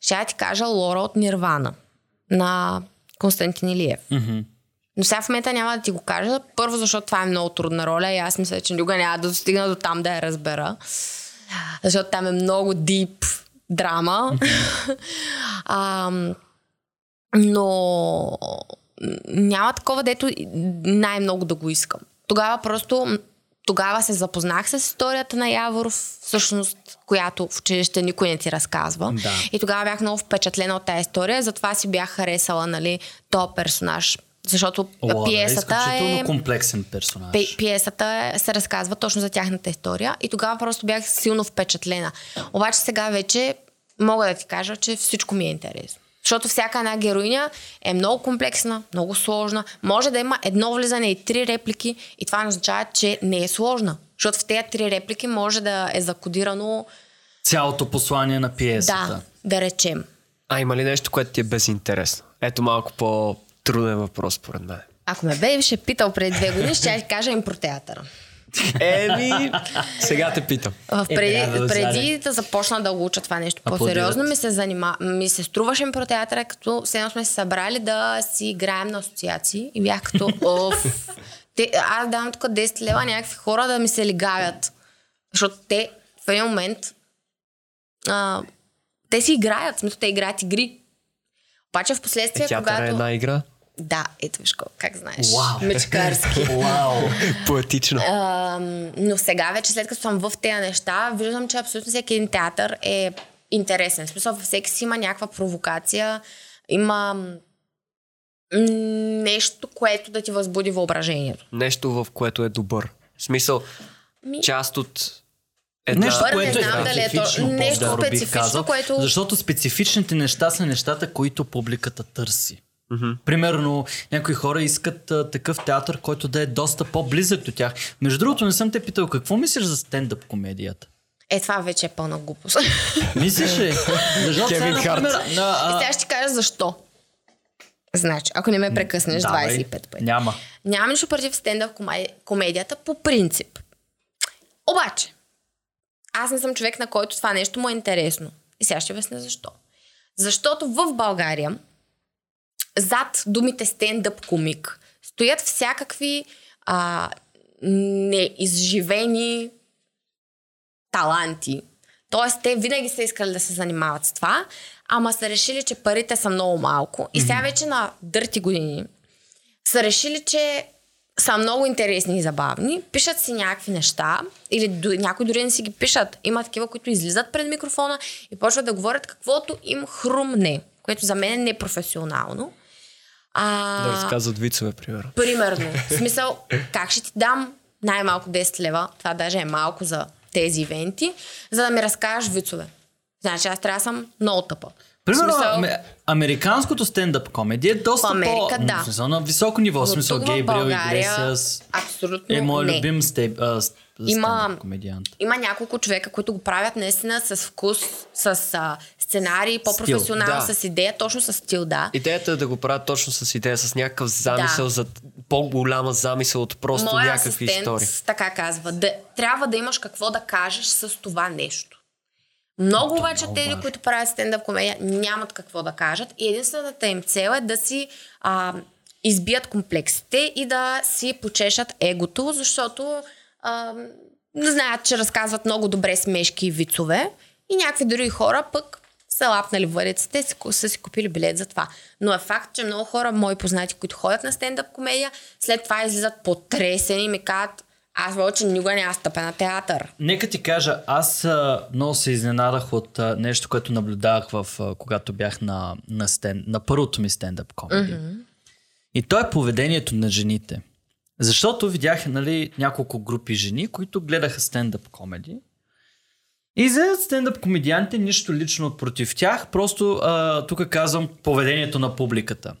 ще я ти кажа Лора от Нирвана на Константин Илиев.
Мгм.
Но сега в момента няма да ти го кажа. Първо, защото това е много трудна роля и аз мисля, че никога няма да достигна до там да я разбера. защото там е много дип драма. а, но няма такова, дето най-много да го искам. Тогава просто тогава се запознах с историята на Яворов, всъщност, която в училище никой не ти разказва.
Да.
И тогава бях много впечатлена от тази история, затова си бях харесала, нали, то персонаж. Защото
Лора
пиесата
е... изключително
е...
комплексен персонаж.
Пи- пиесата е, се разказва точно за тяхната история и тогава просто бях силно впечатлена. Обаче сега вече мога да ти кажа, че всичко ми е интересно. Защото всяка една героиня е много комплексна, много сложна. Може да има едно влизане и три реплики и това не означава, че не е сложна. Защото в тези три реплики може да е закодирано,
Цялото послание на пиесата.
да, да речем.
А има ли нещо, което ти е безинтересно? Ето малко по-труден въпрос, поред мен.
Ако ме беше питал преди две години, ще я кажа импротеатъра.
Еми, сега те питам.
В
Е,
преди,
трябва да
преди да започна да го уча това нещо по-сериозно, ми се, занима, ми се струваше импротеатъра, като все едно сме се събрали да си играем на асоциации и бях като оф. Те, аз давам тук 10 лева някакви хора да ми се лигавят. Защото те в един момент а, те си играят, смисъл те играят игри. Обаче в последствие,
Е,
когато...
е една игра.
Да, ето виж как знаеш.
Вау.
Мечкарски.
Вау!
Поетично.
Ам, но сега вече, след като съм в тези неща, виждам, че абсолютно всеки един театър е интересен. В смисъл, във всеки си има някаква провокация, има нещо, което да ти възбуди въображението.
Нещо, в което е добър. В смисъл,
Ми,
част от една...
Нещо,
не
което е
знам дали е то-
специфично,
нещо специфично,
казал,
което-
Защото специфичните неща са нещата, които публиката търси. Примерно, някои хора искат а, такъв театър, който да е доста по-близък до тях. Между другото, не съм те питал, какво мислиш за стендъп комедията?
е, това вече е пълна глупост.
Мислиш ли? Защото сега, например, на, а,
сега ще ти кажа защо. Значи, ако не ме прекъснеш
давай.
25 пъти.
Няма.
Нямам нищо против стендъп комедия- комедията по принцип. Обаче, аз не съм човек, на който това нещо му е интересно. И сега ще обясня защо. Защото в България зад думите стендъп комик стоят всякакви а, неизживени таланти. Тоест, те винаги са искали да се занимават с това, ама са решили, че парите са много малко. И сега вече на дърти години са решили, че са много интересни и забавни, пишат си някакви неща, или до, някои дори не си ги пишат. Има такива, които излизат пред микрофона и почват да говорят каквото им хрумне, което за мен е непрофесионално. А,
Да разказват вицове, примерно.
Примерно. В смисъл, как ще ти дам най-малко 10 лева, това даже е малко за тези ивенти, за да ми разкажеш вицове. Значи аз трябва да съм много тъпа.
Примерно,
смисъл,
аме- американското стендъп комедия е доста
В Америка,
по...
да.
смисъл, на високо ниво. В
но
смисъл, Игресиас
абсолютно
е мой
не.
любим степ, а,
Има-
комедиант.
Има няколко човека, които го правят наистина с вкус, с а, сценарий, по-професионално,
да.
с идея, точно с стил, да.
Идеята е да го правят точно с идея, с някакъв замисъл,
Да.
за по-голяма замисъл от просто
Моя
някакви истории.
така казва. Да, трябва да имаш какво да кажеш с това нещо. Много обаче
много
тези,
важно.
които правят стендъп комедия, нямат какво да кажат и единствената им цел е да си а, избият комплексите и да си почешат егото, защото а, не знаят, че разказват много добре смешки и вицове и някакви други хора пък са лапнали въдиците и са, си купили билет за това. Но е факт, че много хора, мои познати, които ходят на стендъп комедия, след това излизат потресени и ми казват, аз вече никога няма стъпя на театър.
Нека ти кажа, аз а, много се изненадах от а, нещо, което наблюдавах в, а, когато бях на, на, стен, на първото ми стендъп комеди. Mm-hmm. И то е поведението на жените. Защото видях нали, няколко групи жени, които гледаха стендъп комеди. И излезат стендъп комедианти, нищо лично против тях, просто а, тук казвам поведението на публиката.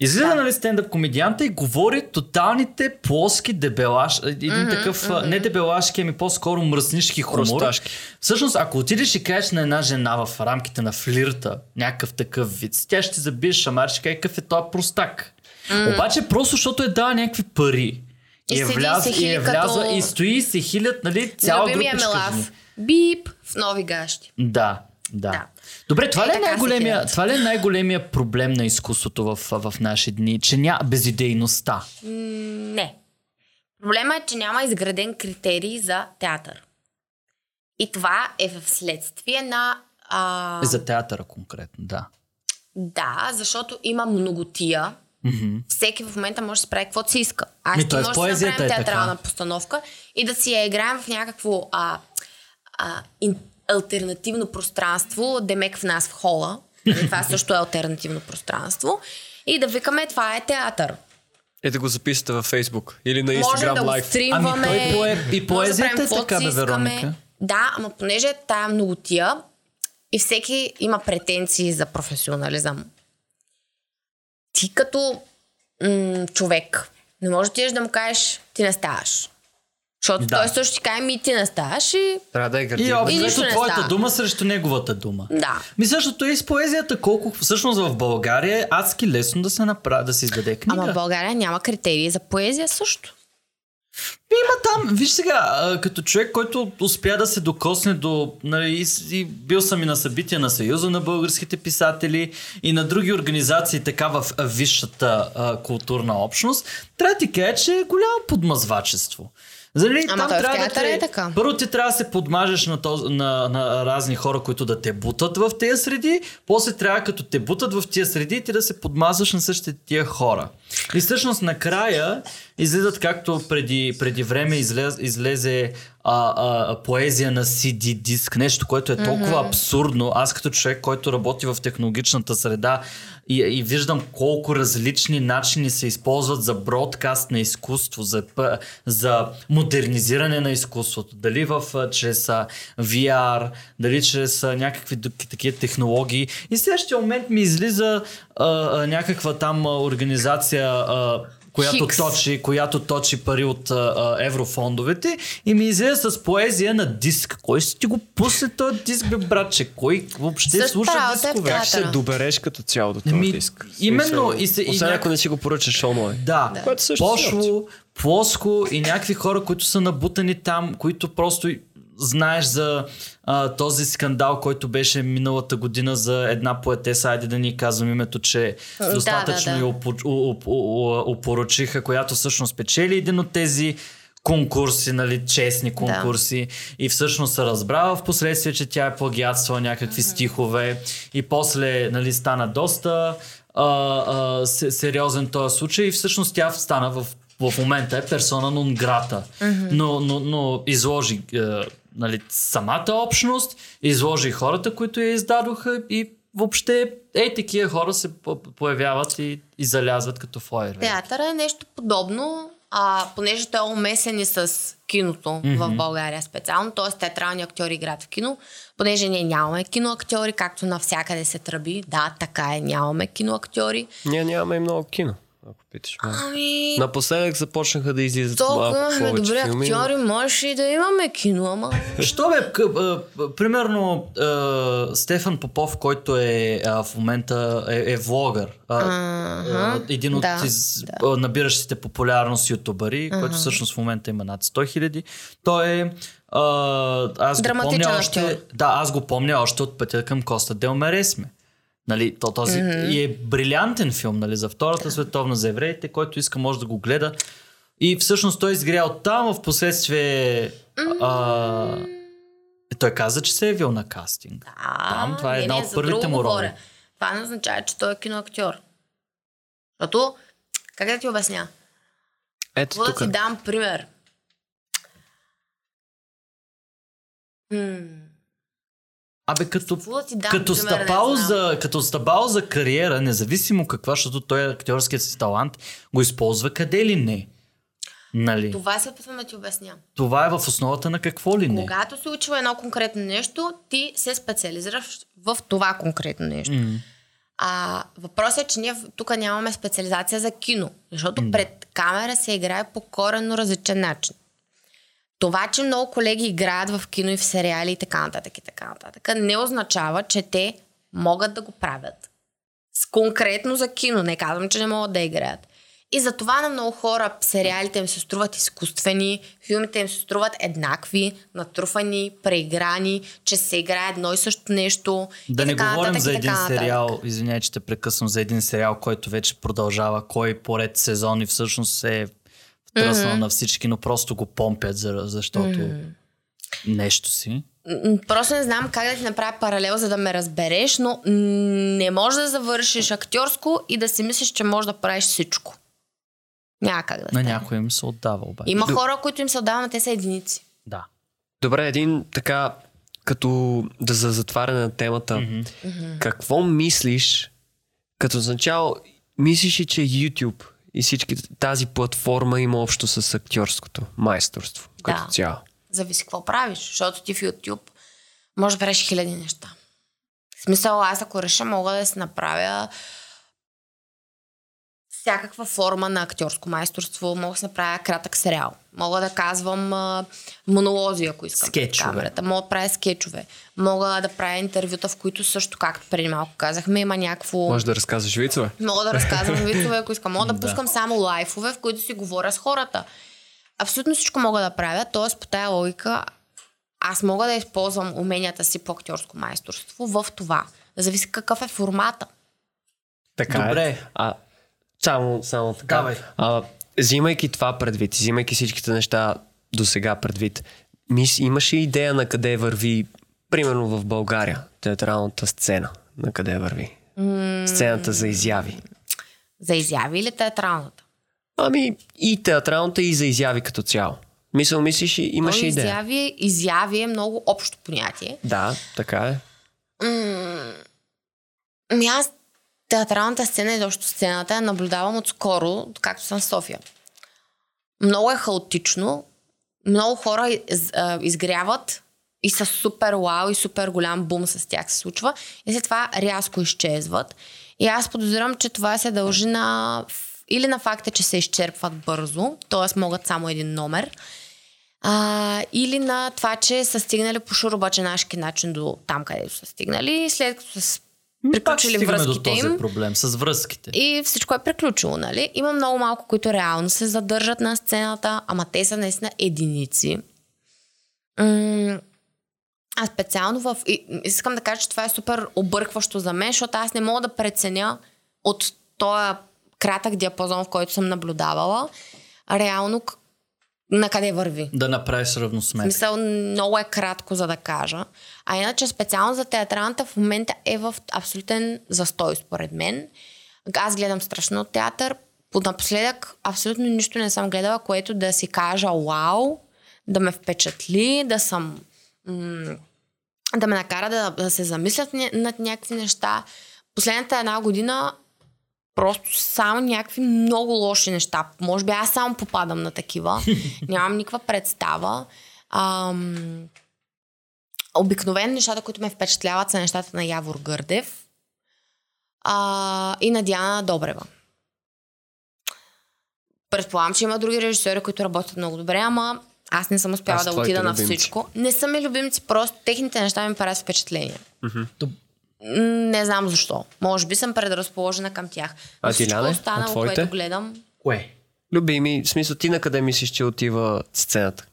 Излиза да. нали стендъп комедианта и говори тоталните плоски дебелаш, един mm-hmm, такъв, mm-hmm. не дебелашки, ами по-скоро мръснишки хумор.
Просташки.
Всъщност, ако отидеш и кажеш на една жена в рамките на флирта някакъв такъв вид, тя ще забие шамар, ще каже какъв е този простак. Mm. Обаче просто защото е дала някакви пари.
И
И, е,
седи и
е влязла
като-
и стои и се хилят, нали, цяла
Любимия
групичка жени.
мелав. Бип в нови гащи.
Да, да.
Да.
Добре, това
Е,
ли, е най-големия, това ли е най-големия проблем на изкуството в, в наши дни? Че няма безидейността.
Не. Проблема е, че няма изграден критерий за театър. И това е в следствие на... А,
За театъра конкретно, да.
да, защото има многотия.
Мгм.
Всеки в момента може да се прави каквото си иска. Аз
Ми, и в
може да направим
е така.
театрална постановка и да си я играем в някакво а, а, ин, альтернативно пространство, демек в нас в хола. Нали, Това също е альтернативно пространство. И да викаме, това е театър.
Е да го записате във Фейсбук или на
Може
Instagram
да стримваме.
Ами той пое- и
може
поезията
да
е
правим
така, бе. Вероника.
Да, ама понеже е тая многотия и всеки има претенции за професионализъм. Ти като м- човек не можеш да отидеш да му кажеш ти не ставаш. Защото
Да.
той също ти каже ми ти не ставаш и
Трябва да е
И
градивно.
нищо не
твоята
става.
дума срещу неговата дума.
да.
Ми същото е и с поезията. Колко всъщност в България е адски лесно да се направи, да се издаде книга.
Ама в България няма критерии за поезия също.
Има там, виж сега, като човек, който успя да се докосне до... Нали, и, бил съм и на събития на Съюза на българските писатели и на други организации така в висшата а, културна общност, трябва да ти кажа, че е голямо подмазвачество. Зали,
Ама той в
трябва
театъра
те-
е така.
Първо ти трябва да се подмажеш на, този, на, на разни хора, които да те бутат в тези среди, после трябва като те бутат в тия среди, ти да се подмазваш на същите тия хора. И всъщност накрая излизат както преди, преди време излез, излезе а, а, поезия на CD диск, нещо, което е толкова mm-hmm. абсурдно. Аз като човек, който работи в технологичната среда и, и виждам колко различни начини се използват за бродкаст на изкуство, за, за модернизиране на изкуството. Дали в, чрез VR, дали чрез някакви такива технологии. И в следващия момент ми излиза а, а, някаква там а, организация, а, която
Хикс.
точи, която точи пари от а, а, еврофондовете и ми излезе с поезия на диск. Кой ще ти го пусне този диск, бе, братче? Кой въобще
Същата
слуша дискове?
Как ще се добереш като цяло до този
Ами,
диск?
именно, и се- и
Освен ако не си го поръчаш онлайн.
Да,
Което също си
пошло, плоско и някакви хора, които са набутани там, които просто знаеш за а, този скандал, който беше миналата година за една поетеса, айде да ни казвам името, че
Да,
достатъчно
да, да.
я опо- опорочиха, която всъщност печели един от тези конкурси, нали, честни конкурси. И всъщност се разбрава в последствие, че тя е плагиатствала някакви стихове. И после нали, стана доста а, а, се- сериозен този случай. И всъщност тя стана в, в момента е персона нон грата, но, но, но изложи е, нали, самата общност, изложи хората, които я издадоха и въобще ей такива хора се по- появяват и, и залязват като фойер.
Театъра е нещо подобно, а, понеже той е умесен и с киното mm-hmm. в България специално, т.е. театрални актьори играят в кино, понеже ние нямаме киноактьори, както навсякъде се тръби. Да, така е, нямаме киноактьори.
Ние нямаме и много кино, ако питаш ме.
Ами,
Напоследък започнаха да излизат
толкова
малко
имахме добри
филми.
актьори, можеше и да имаме кино, ама...
Що бе, къ, а, а, примерно а, Стефан Попов, който е а, в момента е, е влогър, а, а, един от
да,
из, а, набиращите популярност ютубъри, който всъщност в момента има над 100 хиляди. Той е а, аз го помня още,
актьор.
да, аз го помня още от пътя към Коста Дел Мересме. Нали, то, този mm-hmm. и е брилянтен филм нали, за Втората световна за евреите, който иска може да го гледа. И всъщност той изгря от там, в последствие а, е, той каза, че се е явил на кастинг.
А,
Там това е
не,
една
не,
от първите му роли.
Това не означава, че той е киноактьор. Защото, как да ти обясня?
Ето
Какво да ти дам пример? М,
Абе, като,
да
като,
знам.
за, като стъпало за кариера, независимо каква, защото той актьорският си талант го използва къде ли не. Нали? Това,
се опитвам да ти обясня.
Това е в основата на какво ли не.
Когато се учила едно конкретно нещо, ти се специализираш в това конкретно нещо.
М.
А, въпросът е, че ние тук нямаме специализация за кино, защото пред камера се играе по коренно различен начин. Това, че много колеги играят в кино и в сериали и така нататък и така нататък, не означава, че те могат да го правят. С конкретно за кино, не казвам, че не могат да играят. И затова на много хора сериалите им се струват изкуствени, филмите им се струват еднакви, натруфани, преиграни, че се играе едно и също нещо.
Да
и
не
така
говорим
нататък,
за
и
един
така
сериал, извиняй, че те прекъсвам, за един сериал, който вече продължава кой поред сезони всъщност се е втръснал mm-hmm. на всички, но просто го помпят, за- защото... Mm-hmm. нещо си.
Просто не знам как да ти направя паралел, за да ме разбереш, но не можеш да завършиш актьорско и да си мислиш, че можеш да правиш всичко. Няма как да
На
стане.
някой им се отдава обаче.
Има хора, които им се отдава, но те са единици.
Да.
Добре, един така, като да за затваряне на темата.
Мгм.
Какво мислиш, като начало, мислиш ли, че YouTube и всички тази платформа има общо с актьорското майсторство като
Да.
цяло?
Зависи какво правиш, защото ти в YouTube можеш да правиш хиляди неща. В смисъл, аз ако реша, мога да си направя всякаква форма на актьорско майсторство. Мога да си направя кратък сериал. Мога да казвам а, монолози, ако искам.
Скетчове.
Камерата. Мога да правя скетчове. Мога да правя интервюта, в които също, както преди малко казахме, има някакво...
Може да разказваш вицове?
Мога да разказвам вицове, ако искам. Мога да,
Да.
пускам само лайфове, в които си говоря с хората. Абсолютно всичко мога да правя, т.е. по тая логика аз мога да използвам уменията си по актьорско майсторство в това. Зависи какъв е формата.
Така
Добре.
Е. А, само, само така.
Давай.
А, взимайки това предвид, взимайки всичките неща до сега предвид, мис, имаш ли идея на къде върви, примерно в България, театралната сцена? На къде върви? Сцената за изяви.
За изяви или театралната?
Ами и театралната, и за изяви като цяло. Мисъл, мислиш, и имаш ли идея?
изяви, изяви е много общо понятие.
Да, така е.
М, Ами аз театралната сцена и защо сцената я наблюдавам отскоро, както съм в София. Много е хаотично, много хора из, а, изгряват и са супер вау и супер голям бум с тях се случва и след това рязко изчезват. И аз подозирам, че това се дължи на или на факта, че се изчерпват бързо, т.е. могат само един номер, а, или на това, че са стигнали по шурубаченашки начин до там, където са стигнали, след като са приключили
стигаме до
връзките
този
им
проблем с връзките.
и всичко е приключило, нали? Има много малко, които реално се задържат на сцената, ама те са наистина единици. М- а специално в... Искам да кажа, че това е супер объркващо за мен, защото аз не мога да преценя от този кратък диапазон, в който съм наблюдавала, реално на къде върви.
Да направиш равносметка.
смисъл, много е кратко, за да кажа. А иначе специално за театралната в момента е в абсолютен застой, според мен. Аз гледам страшно театър. По- Напоследък абсолютно нищо не съм гледала, което да си кажа вау, да ме впечатли, да съм... М- да ме накара да, да се замислят над някакви неща. Последната една година просто само някакви много лоши неща. Може би аз само попадам на такива. Нямам никаква представа. Ам... Обикновено нещата, които ме впечатляват, са нещата на Явор Гърдев а, и на Диана Добрева. Предполагам, че има други режисьори, които работят много добре, ама аз не съм успяла
Аз
да
твоите
отида на
любимци.
всичко. Не са ми любимци, просто техните неща ми правят впечатление. М, Не знам защо. Може би съм предразположена към тях.
А ти? А
останало,
твоите?
което гледам,
Кое?
Любими, в смисъл ти на къде мислиш, че отива сцената?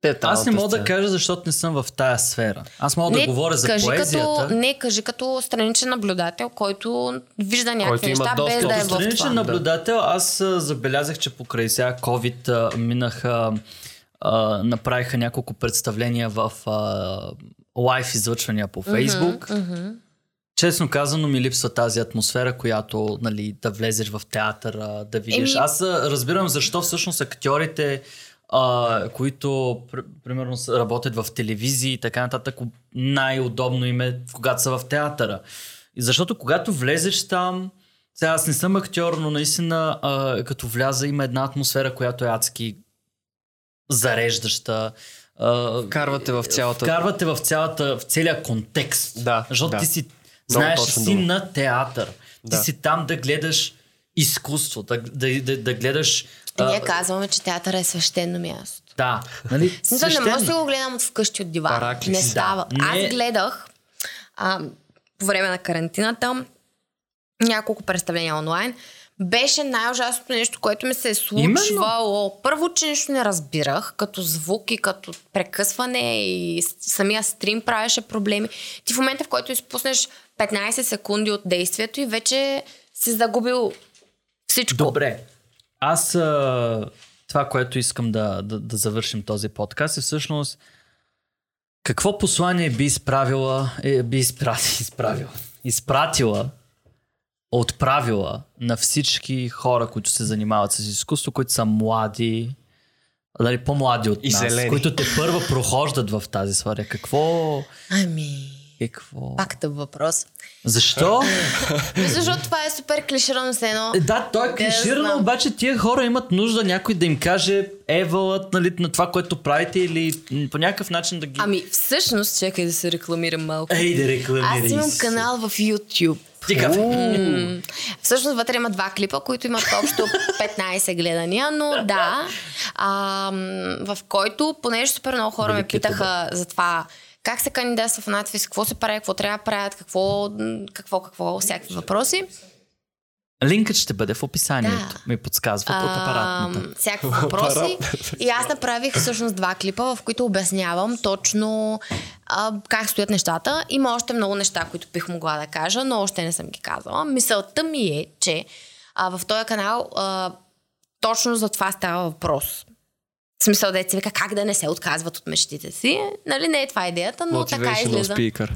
Театралната
Аз не мога да кажа, защото не съм в тая сфера. Аз мога да говоря за
кажи
поезията.
Като, не, кажи като страничен наблюдател, който вижда някакви
Който
неща, без
достъп
да е в
страничен
това.
наблюдател, аз а, забелязах, че покрай сега COVID а, минаха, а, направиха няколко представления в а, лайв излъчвания по Фейсбук. Честно казано ми липсва тази атмосфера, която нали, да влезеш в театъра, да видиш.
Еми-
Аз разбирам защо всъщност актьорите, а, които пр- примерно работят в телевизии и така нататък, най-удобно им е когато са в театъра. И защото когато влезеш там, сега аз не съм актьор, но наистина а, като вляза има една атмосфера, която е адски зареждаща. А,
Вкарвате в цялата...
Вкарвате в, цялата, в целия контекст.
Да,
Защото
да.
ти си, знаеш, си
дума.
на театър. Ти
Да.
си там да гледаш изкуство, да, да, да, да гледаш... а,
Ние казваме, че театър е свещено място.
Да, нали?
Смисъл, не може да го гледам от вкъщи от дивана.
Параклис.
Не
Да.
става.
Не.
Аз гледах а, по време на карантината няколко представления онлайн. Беше най-ужасното нещо, което ми се е случвало. Първо, че нищо не разбирах, като звук и като прекъсване и самия стрим правеше проблеми. Ти в момента, в който изпуснеш 15 секунди от действието и вече си загубил всичко.
Добре. Аз а, това, което искам да, да, да завършим този подкаст е всъщност какво послание би изправила, е, би изпрати, изправила, изпратила, отправила на всички хора, които се занимават с изкуство, които са млади, дали по-млади от
И
нас,
зелени.
които те първа прохождат в тази сфера. Какво...
Ами,
какво...
пак тъп въпрос.
Защо?
Защото това е супер клиширано с едно.
Е, Да, то е клиширано, обаче тия хора имат нужда някой да им каже евалът нали, на това, което правите или по някакъв начин да ги...
Ами, всъщност, чакай да се рекламирам малко.
Ей, да рекламирай
Аз имам канал в YouTube.
Ти как?
М, Всъщност вътре има два клипа, които имат общо 15 гледания, но да, а, в който, понеже супер много хора ме питаха за това как се кандидатства в надфис, какво се прави, какво трябва да правят, какво, какво, какво, всякакви въпроси.
Линкът ще бъде в описанието.
Да.
Ми подсказва от апаратната.
Всякакви въпроси. И аз направих всъщност два клипа, в които обяснявам точно а, как стоят нещата. Има още много неща, които бих могла да кажа, но още не съм ги казала. Мисълта ми е, че а, в този канал а, точно за това става въпрос. В смисъл да се вика как да не се отказват от мечтите си. Нали не е това идеята, но така
Motivational
излиза.
speaker.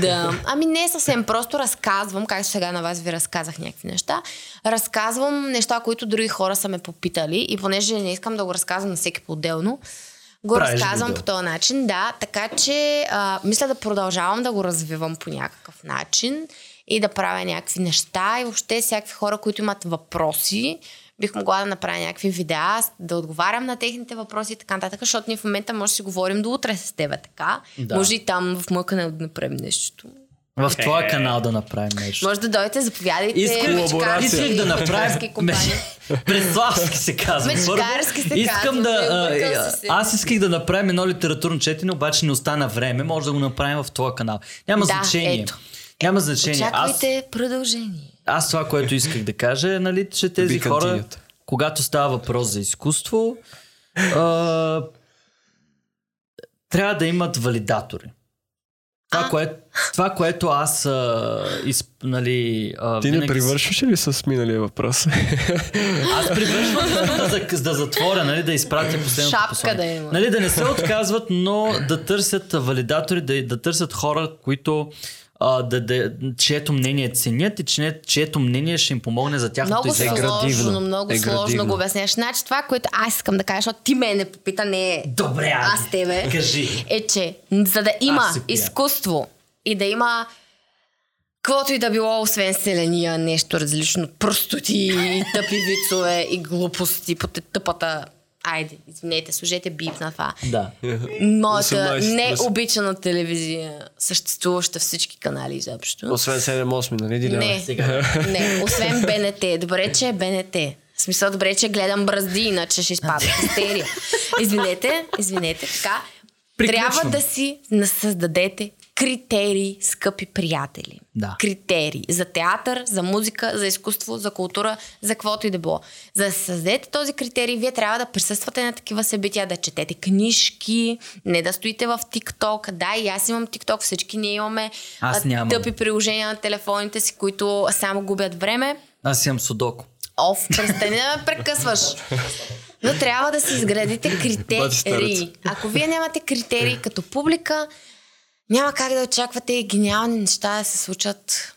Да. Ами не съвсем, просто разказвам, както сега на вас ви разказах някакви неща. Разказвам неща, които други хора са ме попитали и понеже не искам да го разказвам на всеки по-отделно, го
Правиш
разказвам по този начин, да, така че а, мисля да продължавам да го развивам по някакъв начин и да правя някакви неща и въобще всякакви хора, които имат въпроси, бих могла да направя някакви видеа, да отговарям на техните въпроси и така нататък, защото ние в момента може да си говорим до утре с теб така.
Да.
Може и там в моя канал да направим нещо.
В твоя канал да направим нещо.
Може да дойдете, заповядайте.
Искам-
мечкарски-
Исках да направим... Преславски се казва.
Мечкарски се
Искам
казва,
да...
объркал
а, аз исках да направим едно литературно четене, обаче не остана време. Може да го направим в твоя канал. Няма
Да,
значение.
ето.
Няма значение. Аз,
Очаквайте продължение.
Аз това, което исках да кажа е, нали, че тези
be
хора,
continued.
когато става въпрос за изкуство, а, трябва да имат валидатори. Това,
А.
кое, това което аз а, изп, нали, а,
Ти не привършваш ли с миналия въпрос?
Аз привършвам да, да, да затворя, нали, да изпратя последното
Шапка
послание.
да има.
Нали, да не се отказват, но да търсят валидатори, да, да търсят хора, които а, да, да, чието мнение ценят и че, чието мнение ще им помогне за тяхното
Много
израстване.
градивно.
сложно, много
Е
сложно
градивно.
го обясняваш. Значи това, което аз искам да кажа, защото ти ме не попита, не е
Добре, Ади,
аз тебе.
кажи.
Е, че за да има изкуство и да има каквото и да било, освен селения, нещо различно, простоти тъпи вицове и глупости по тъпата Айде, извинете, служете бип на това.
Да.
Моята
18
необичана телевизия, съществуваща всички канали изобщо.
Освен 7-8, нали? Диляна?
Не,
Сега.
не, освен БНТ. Добре, че е БНТ. В смисъл, добре, че гледам бръзди, иначе ще изпада в истерия. Извинете, извинете, така.
Приключвам.
Трябва да си създадете критерии, скъпи приятели.
Да.
Критерии за театър, за музика, за изкуство, за култура, за каквото и да било. За да създадете този критерий, вие трябва да присъствате на такива събития, да четете книжки, не да стоите в TikTok. Да, и аз имам TikTok, всички ние имаме
Аз
а,
нямам.
тъпи приложения на телефоните си, които само губят време.
Аз имам судоко.
Оф, престани да ме прекъсваш. Но трябва да си изградите критерии. Ако вие нямате критерии като публика, няма как да очаквате гениални неща да се случат.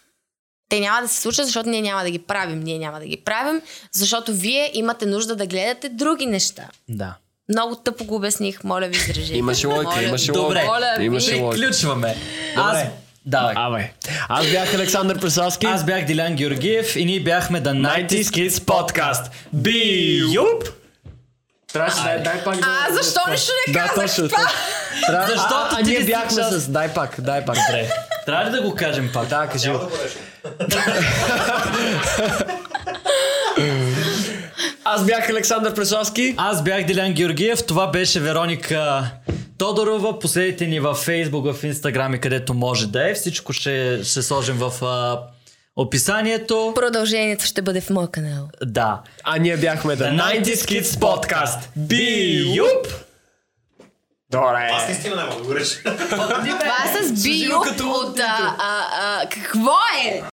Те няма да се случат, защото ние няма да ги правим. Ние няма да ги правим, защото вие имате нужда да гледате други неща.
Да.
Много тъпо го обясних, моля ви, изрежете.
Имаше лойка, имаше
ви.
Добре.
лойка.
Моля ви.
Имаше лойка.
Приключваме. Аз... Давай.
Абе, аз бях Александър Преславски.
Аз бях Дилян Георгиев и ние бяхме The 90s Kids Podcast. Би-юп!
Трябваше да дай пак.
А, защо нищо не
Да,
казах?
точно.
това?
Трябва-
Защото
а, а ние бяхме с... Дай пак, дай пак.
Добре. Трябва ли да го кажем пак?
Да, кажи. го. Аз бях Александър Преславски.
Аз бях Дилян Георгиев, това беше Вероника Тодорова. Последите ни във Facebook, в Instagram и където може да е. Всичко ще, ще сложим в описанието.
Продължението ще бъде в моя канал.
Да.
А ние бяхме The 90s Kids Podcast.
Би-юп!
Добре.
Аз наистина не мога да го реча.
Това с био от... А, а, а, какво е?